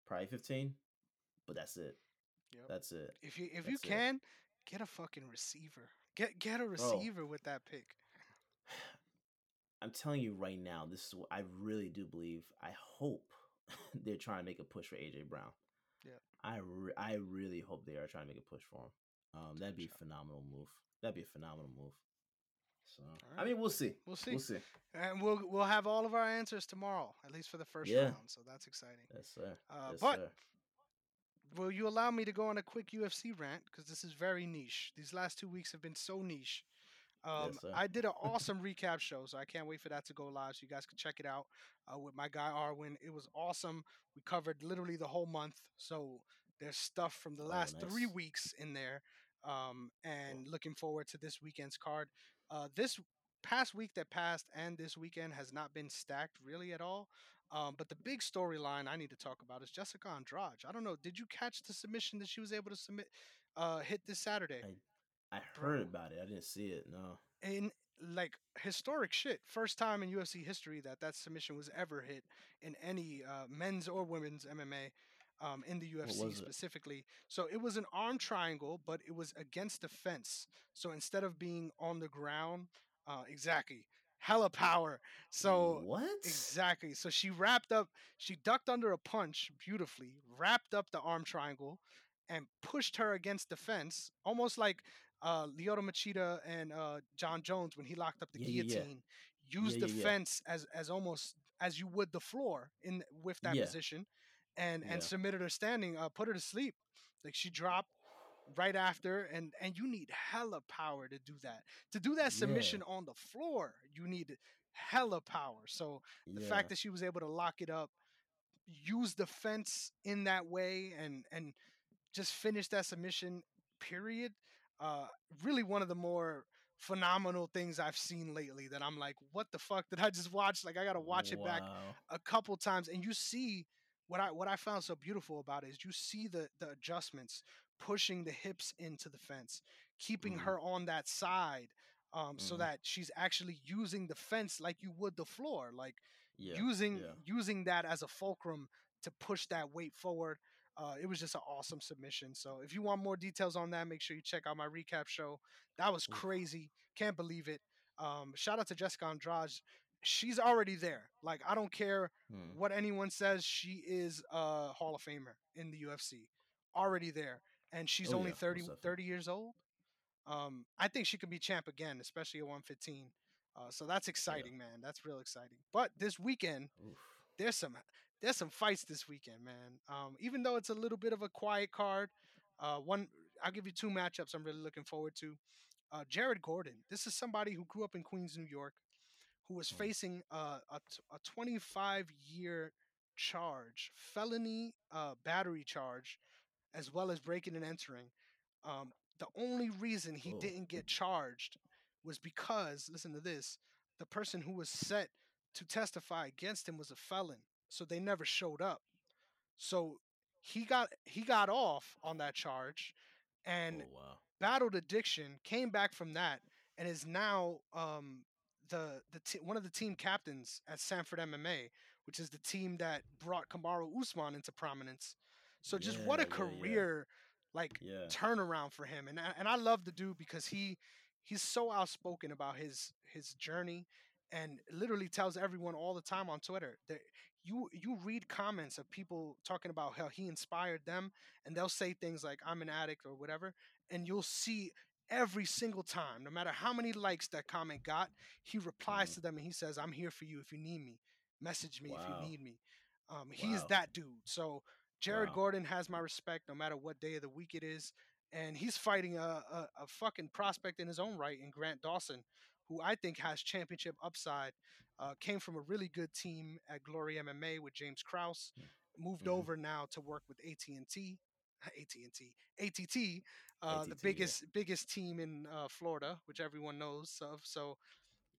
probably 15, but that's it. Yep. That's it. If you if you That's it. can get a fucking receiver, get get a Bro. receiver with that pick. I'm telling you right now, this is what I really do believe. I hope they're trying to make a push for AJ Brown. Yeah. I re- I really hope they are trying to make a push for him. Um, that'd be a phenomenal move. That'd be a phenomenal move. So I mean, we'll see. We'll see. We'll see. And we'll we'll have all of our answers tomorrow, at least for the first Yeah. round. So that's exciting. Yes, sir. Uh, yes, but sir. will you allow me to go on a quick UFC rant because this is very niche. These last two weeks have been so niche. Um, Yes. I did an awesome recap show, so I can't wait for that to go live so you guys can check it out uh, with my guy Arwin. It was awesome. We covered literally the whole month, so there's stuff from the Oh, last three weeks in there. Um, and looking forward to this weekend's card. Uh, this past week that passed and this weekend has not been stacked really at all. Um, but the big storyline I need to talk about is Jessica Andrade. I don't know. Did you catch the submission that she was able to submit, uh, hit this Saturday? I bro. heard about it. I didn't see it. No. in like historic shit. First time in UFC history that that submission was ever hit in any uh, men's or women's MMA um, in the UFC was it? specifically. So it was an arm triangle, but it was against the fence. So instead of being on the ground, uh, exactly, hella power. So what? Exactly. So she wrapped up, she ducked under a punch beautifully, wrapped up the arm triangle, and pushed her against the fence, almost like uh, Lyoto Machida and uh, Jon Jones when he locked up the Yeah, yeah, yeah. guillotine. Used Yeah, the fence as as almost as you would the floor in with that position, and and submitted her standing, uh, put her to sleep. Like she dropped right after, and and you need hella power to do that. To do that submission on the floor, you need hella power. So the fact that she was able to lock it up, use the fence in that way, and and just finish that submission. Period. Uh, really one of the more phenomenal things I've seen lately. That I'm like, what the fuck did I just watch? Like I gotta watch it back a couple times, and you see what I what I found so beautiful about it is you see the the adjustments, pushing the hips into the fence, keeping Mhm. her on that side. Um, so Mhm. that she's actually using the fence like you would the floor, like Yeah. using yeah. using that as a fulcrum to push that weight forward. Uh, it was just an awesome submission. So if you want more details on that, make sure you check out my recap show. That was crazy. Can't believe it. Um, shout out to Jessica Andrade. She's already there. Like I don't care Hmm. what anyone says. She is a Hall of Famer in the UFC. Already there, and she's Oh, only yeah, 30, 30 years old. Um, I think she could be champ again, especially at 115. Uh, so that's exciting, man. That's real exciting. But this weekend, Oof. there's some there's some fights this weekend, man. Um, even though it's a little bit of a quiet card, uh, one I'll give you two matchups I'm really looking forward to. Uh, Jared Gordon. This is somebody who grew up in Queens, New York, who was Mm. facing uh, a t- a 25 year charge, felony uh, battery charge, as well as breaking and entering. Um, the only reason he Oh. didn't get charged was because, listen to this, the person who was set to testify against him was a felon, so they never showed up. So he got he got off on that charge, and oh wow. battled addiction, came back from that, and is now um, the the one of the team captains at Sanford MMA, which is the team that brought Kamaru Usman into prominence. So just what a Yeah, yeah, yeah. career like Yeah. turnaround for him, and I- and I love the dude because he he's so outspoken about his his journey, and literally tells everyone all the time on Twitter that you you read comments of people talking about how he inspired them, and they'll say things like "I'm an addict" or whatever, and you'll see every single time, no matter how many likes that comment got, he replies Mhm. to them and he says, "I'm here for you if you need me. Message me if you need me." Um, he is that dude. So Jared Wow. Gordon has my respect, no matter what day of the week it is, and he's fighting a, a, a fucking prospect in his own right in Grant Dawson, who I think has championship upside. Uh, came from a really good team at Glory MMA with James Krause. Moved Mhm. over now to work with AT and T, AT and T, ATT, uh, the ATT, yeah. biggest biggest team in uh, Florida, which everyone knows of. So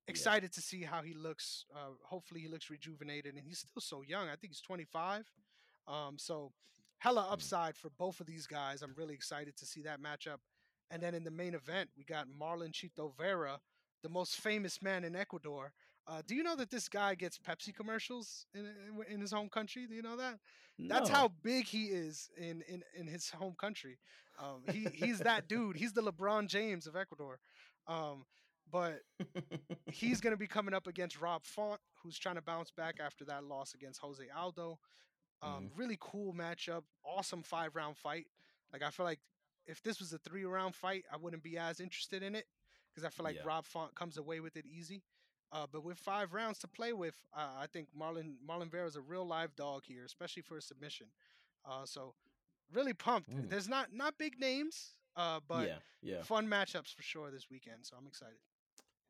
Yeah. excited to see how he looks. Uh, hopefully, he looks rejuvenated, and he's still so young. I think he's 25. Um, so hella Mm. upside for both of these guys. I'm really excited to see that matchup. And then in the main event, we got Marlon Chito Vera, the most famous man in Ecuador. Uh, do you know that this guy gets Pepsi commercials in, in, in his home country? Do you know that? That's how big he is in in, in his home country. Um, he he's that dude. He's the LeBron James of Ecuador. Um, but he's going to be coming up against Rob Font, who's trying to bounce back after that loss against Jose Aldo. Um, Really cool matchup. Awesome five round fight. Like I feel like if this was a three round fight, I wouldn't be as interested in it because I feel like Yeah. Rob Font comes away with it easy. Uh, but with five rounds to play with, uh, I think Marlon Marlon Vera is a real live dog here, especially for a submission. Uh, so really pumped. Mm. There's not not big names, uh, but yeah, yeah. fun matchups for sure this weekend. So I'm excited.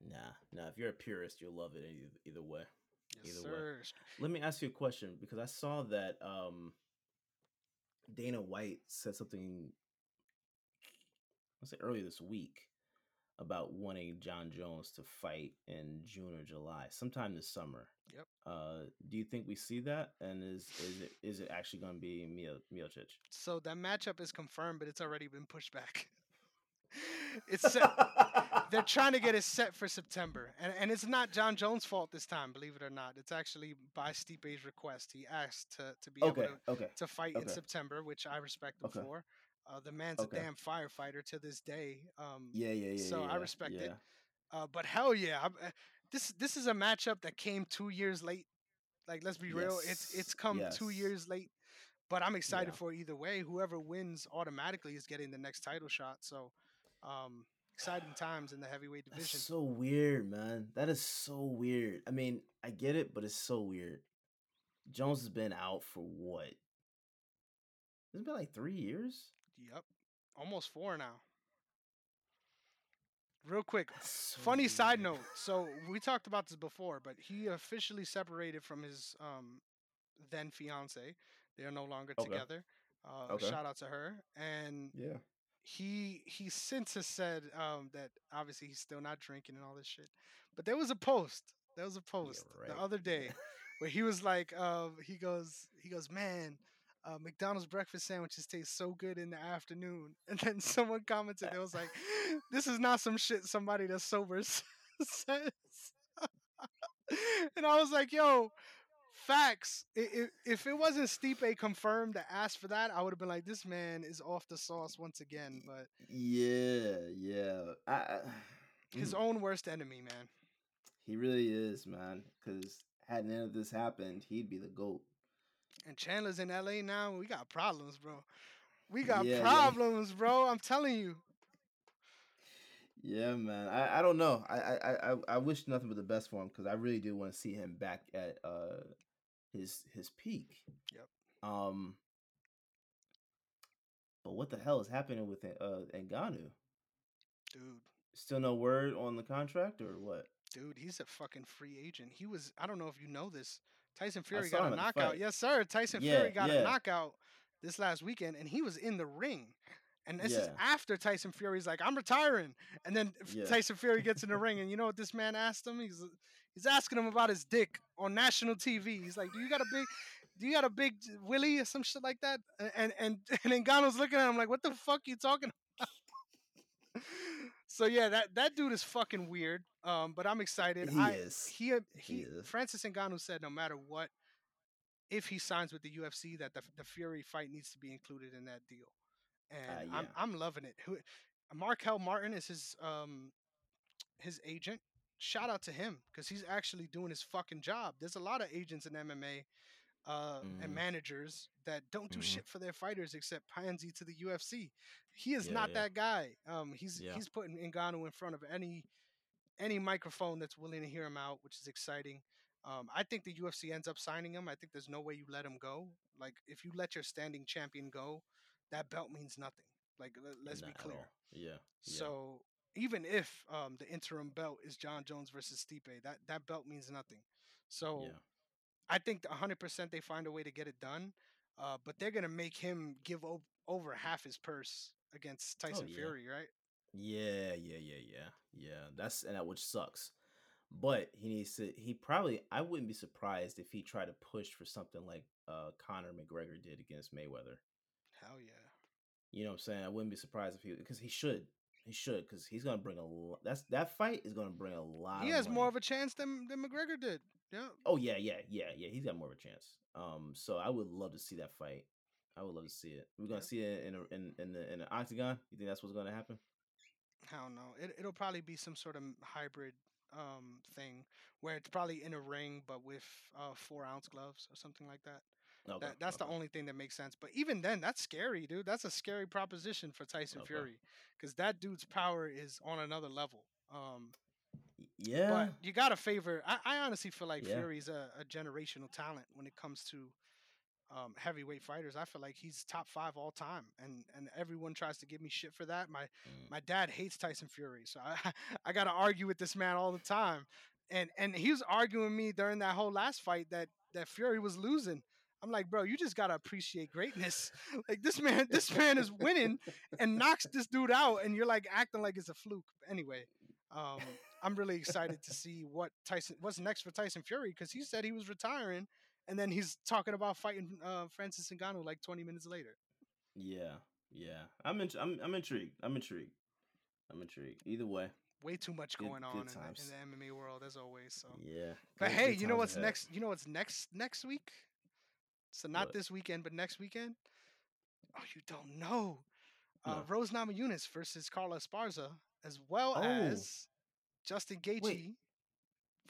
Nah, nah. If you're a purist, you'll love it either, either way. Yes, Either way. Let me ask you a question because I saw that um, Dana White said something. I'll say earlier this week about wanting Jon Jones to fight in June or July, sometime this summer. Yep. Uh, do you think we see that? And is is it is it actually going to be Mio Miocic? So that matchup is confirmed, but it's already been pushed back. it's set. They're trying to get it set for September, and and it's not Jon Jones' fault this time, believe it or not. It's actually by Stipe's request. He asked to to be okay, able to, okay, to fight in. September, which I respect him Okay. for. Uh, the man's Okay. a damn firefighter to this day. Um, yeah, yeah, yeah. so I yeah, respect it. Uh, but hell yeah, I'm, uh, this this is a matchup that came two years late. Like let's be real, it's it's come two years late. But I'm excited Yeah. for either way. Whoever wins automatically is getting the next title shot. So um, exciting times in the heavyweight That's division. so weird, man. That is so weird. I mean, I get it, but it's so weird. Jones has been out for what? It's been like three years. Yep, almost four now. Real quick, so funny side note. So we talked about this before, but he officially separated from his um, then fiance. They are no longer Okay. together. Uh, Okay. Shout out to her. And Yeah. he he since has said um, that obviously he's still not drinking and all this shit. But there was a post. There was a post right. the other day where he was like, um, he goes, he goes, man, uh, McDonald's breakfast sandwiches taste so good in the afternoon. And then someone commented, it was like, this is not some shit somebody that's sober says. and I was like, yo, facts. If it wasn't Stipe confirmed to ask for that, I would have been like, this man is off the sauce once again. But Yeah, yeah. I, I, his mm, own worst enemy, man. he really is, man. Because had none of this happened, he'd be the goat. And Chandler's in LA now. We got problems, bro. We got Yeah, yeah. problems, bro. I'm telling you. Yeah, man. I, I don't know. I, I I I- I wish nothing but the best for him because I really do want to see him back at uh his his peak. Yep. Um. But what the hell is happening with uh Ngannou? Dude, Still no word on the contract or what? dude, he's a fucking free agent. He was, I don't know if you know this. Tyson Fury got a knockout. Yes, sir. Tyson Yeah, Fury got yeah. a knockout this last weekend, and he was in the ring. And this is after Tyson Fury's like, I'm retiring. And then Yeah. Tyson Fury gets in the ring, and you know what this man asked him? He's uh, he's asking him about his dick on national TV. He's like, Do you got a big do you got a big willy or some shit like that? And and and Ngannou's looking at him like, what the fuck you talking about? so yeah, that that dude is fucking weird. Um, but I'm excited. He I, is. He uh, He he is. Francis Ngannou said no matter what, if he signs with the UFC, that the the Fury fight needs to be included in that deal. And I'm. I'm loving it. Who, Marquel Martin is his um his agent. Shout out to him because he's actually doing his fucking job. There's a lot of agents in MMA uh, and Mhm. managers that don't do Mhm. shit for their fighters except pansy to the UFC. He is Yeah, not yeah. that guy. Um, he's Yeah. he's putting Ngannou in front of any any microphone that's willing to hear him out, which is exciting. Um, I think the UFC ends up signing him. I think there's no way you let him go. Like if you let your standing champion go, that belt means nothing. Like let, us be clear. Yeah. yeah. So even if um, the interim belt is Jon Jones versus Stipe, that that belt means nothing. So Yeah. I think 100% they find a way to get it done, uh, but they're gonna make him give o- over half his purse against Tyson Oh, yeah. Fury, right? Yeah, yeah, yeah, yeah, yeah. That's and that which sucks. But he needs to. He probably. I wouldn't be surprised if he tried to push for something like uh Conor McGregor did against Mayweather. Hell yeah. You know what I'm saying? I wouldn't be surprised if he because he should. He should because he's gonna bring a lot. That's that fight is gonna bring a lot. He of has more of a chance than than McGregor did. Yeah. Oh yeah, yeah, yeah, yeah. He's got more of a chance. Um, so I would love to see that fight. I would love to see it. We're gonna Yeah. see it in a, in in the in the octagon. You think that's what's gonna happen? I don't know. It, it'll probably be some sort of hybrid um thing where it's probably in a ring but with uh four ounce gloves or something like that. Okay, That that's the only thing that makes sense. But even then, that's scary, dude. That's a scary proposition for Tyson Okay. Fury because that dude's power is on another level. Um, Yeah, but you gotta favor. I, I honestly feel like Yeah. Fury's a, a generational talent when it comes to um, heavyweight fighters. I feel like he's top five all time, and and everyone tries to give me shit for that. My Mm. my dad hates Tyson Fury, so I I gotta argue with this man all the time. And and he was arguing with me during that whole last fight that that Fury was losing. I'm like, bro, you just gotta appreciate greatness. like this man, this man is winning and knocks this dude out, and you're like acting like it's a fluke. Anyway, um, I'm really excited to see what Tyson, what's next for Tyson Fury, because he said he was retiring, and then he's talking about fighting uh, Francis Ngannou like 20 minutes later. yeah, yeah. I'm in, I'm I'm intrigued. I'm intrigued. I'm intrigued. Either way, Way too much going good on in the, in the MMA world as always. So, yeah. but good- hey, you know what's ahead. next? You know what's next next week? So not What? this weekend, but next weekend. Oh, you don't know. Uh, No. Rose Namajunas versus Carla Esparza, as well Oh. as Justin Gaethje.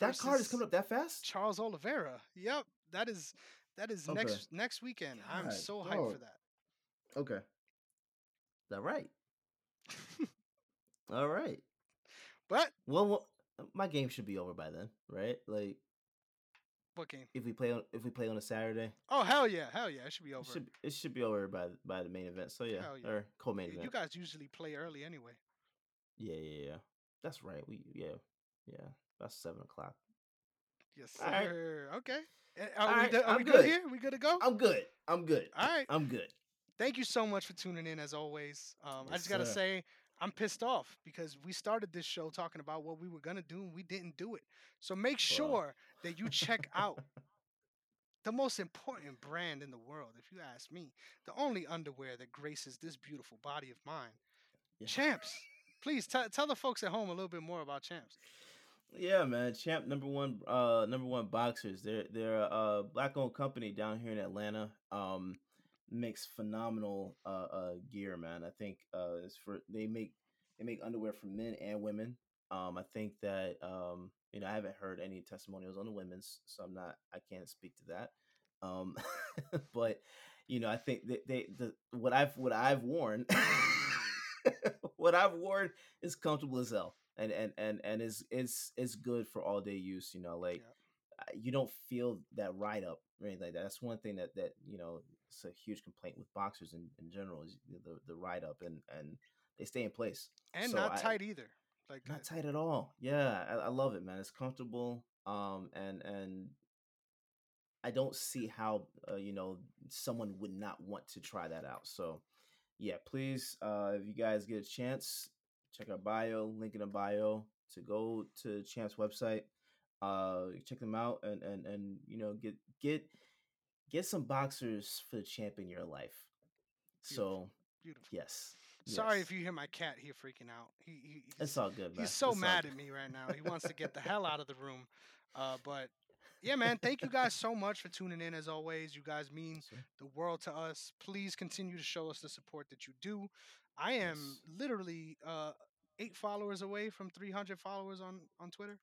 That card is coming up that fast. Charles Oliveira. Yep, that is that is Okay. next next weekend. I'm so hyped for that. Okay. That right. All right. But Well, well, my game should be over by then, right? Like what game? if we play on if we play on a Saturday, Oh hell yeah, hell yeah, it should be over. it should it should be over by by the main event. So yeah, yeah. or co-main Y- event. you guys usually play early anyway. yeah, yeah, yeah. That's right. We yeah yeah. That's seven o'clock. Yes, All right. sir. Okay. Are All we, right, do- are we good. good. here? We good to go? I'm good. I'm good. All right. I'm good. Thank you so much for tuning in as always. Um, I just gotta say I'm pissed off because we started this show talking about what we were gonna do and we didn't do it. So make sure that you check out the most important brand in the world, if you ask me. The only underwear that graces this beautiful body of mine. Yeah. Champs. Please tell tell the folks at home a little bit more about Champs. Yeah, man. Champ number one, uh, number one boxers. They're they're a black owned company down here in Atlanta. Um, makes phenomenal uh, uh gear, man. I think uh, it's for they make they make underwear for men and women. Um, I think that um, you know, I haven't heard any testimonials on the women's, so I'm not, I can't speak to that. Um, but you know, I think they, they the what I've what I've worn, what I've worn is comfortable as hell, and and and and is is is good for all day use. You know, like Yeah. You don't feel that ride up or anything like that. That's one thing that that you know it's a huge complaint with boxers in, in general is the the ride up and and they stay in place. And So not I- tight either. Like Not tight at all. Yeah, I, I love it, man. It's comfortable. Um, and and I don't see how uh, you know someone would not want to try that out. So yeah, please, uh, if you guys get a chance, check our bio, link in the bio to go to Champ's website. Uh, check them out and and and you know get get get some boxers for the champ in your life. So beautiful. yes, Sorry yes. if you hear my cat here freaking out. He, he It's all good, man. he's so It's mad at me right now. He wants to get the hell out of the room. Uh, but yeah, man, thank you guys so much for tuning in. As always, you guys mean the world to us. Please continue to show us the support that you do. I am Yes. literally uh, eight followers away from 300 followers on on Twitter.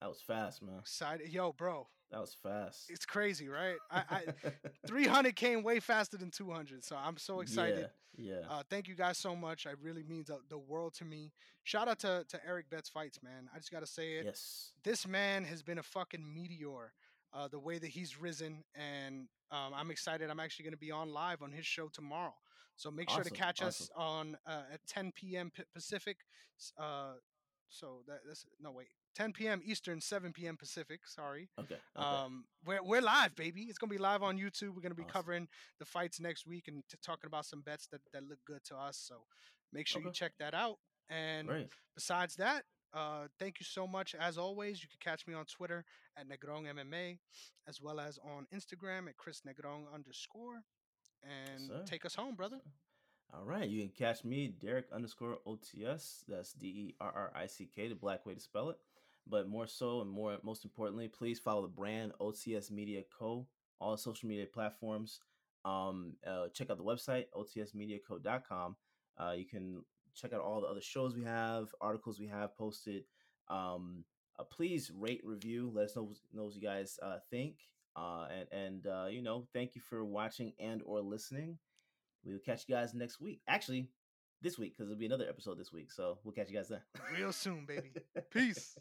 That was fast, man. Excited, yo, bro, That was fast. it's crazy, right? I, I 300 came way faster than 200, so I'm so excited. Yeah. yeah. Uh, thank you guys so much. It really means the, the world to me. Shout out to, to Eric Betts Fights, man. I just got to say it. yes. This man has been a fucking meteor. Uh, the way that he's risen, and um, I'm excited. I'm actually going to be on live on his show tomorrow. So make sure to catch us on uh, at 10 p.m. P- Pacific. Uh, so that, that's no wait, 10 p.m. Eastern, 7 p.m. Pacific. Sorry. Okay, okay. Um, we're we're live, baby. It's gonna be live on YouTube. We're gonna be Awesome. covering the fights next week and t- talking about some bets that that look good to us. So make sure you check that out. And Great. besides that, uh, thank you so much. As always, you can catch me on Twitter at Negron MMA, as well as on Instagram at Chris Negron underscore. And sir. take us home, brother. All right, you can catch me, Derrick underscore OTS. That's D E R R I C K, the black way to spell it. But more so, and more most importantly, please follow the brand OTS Media Co. All social media platforms. Um, uh, check out the website otsmediaco.com. Uh, you can check out all the other shows we have, articles we have posted. Um, uh, please rate, review, let us know know what you guys uh, think. Uh, and and uh, you know, thank you for watching and or listening. We will catch you guys next week. Actually, this week because there'll be another episode this week. So we'll catch you guys then. Real soon, baby. Peace.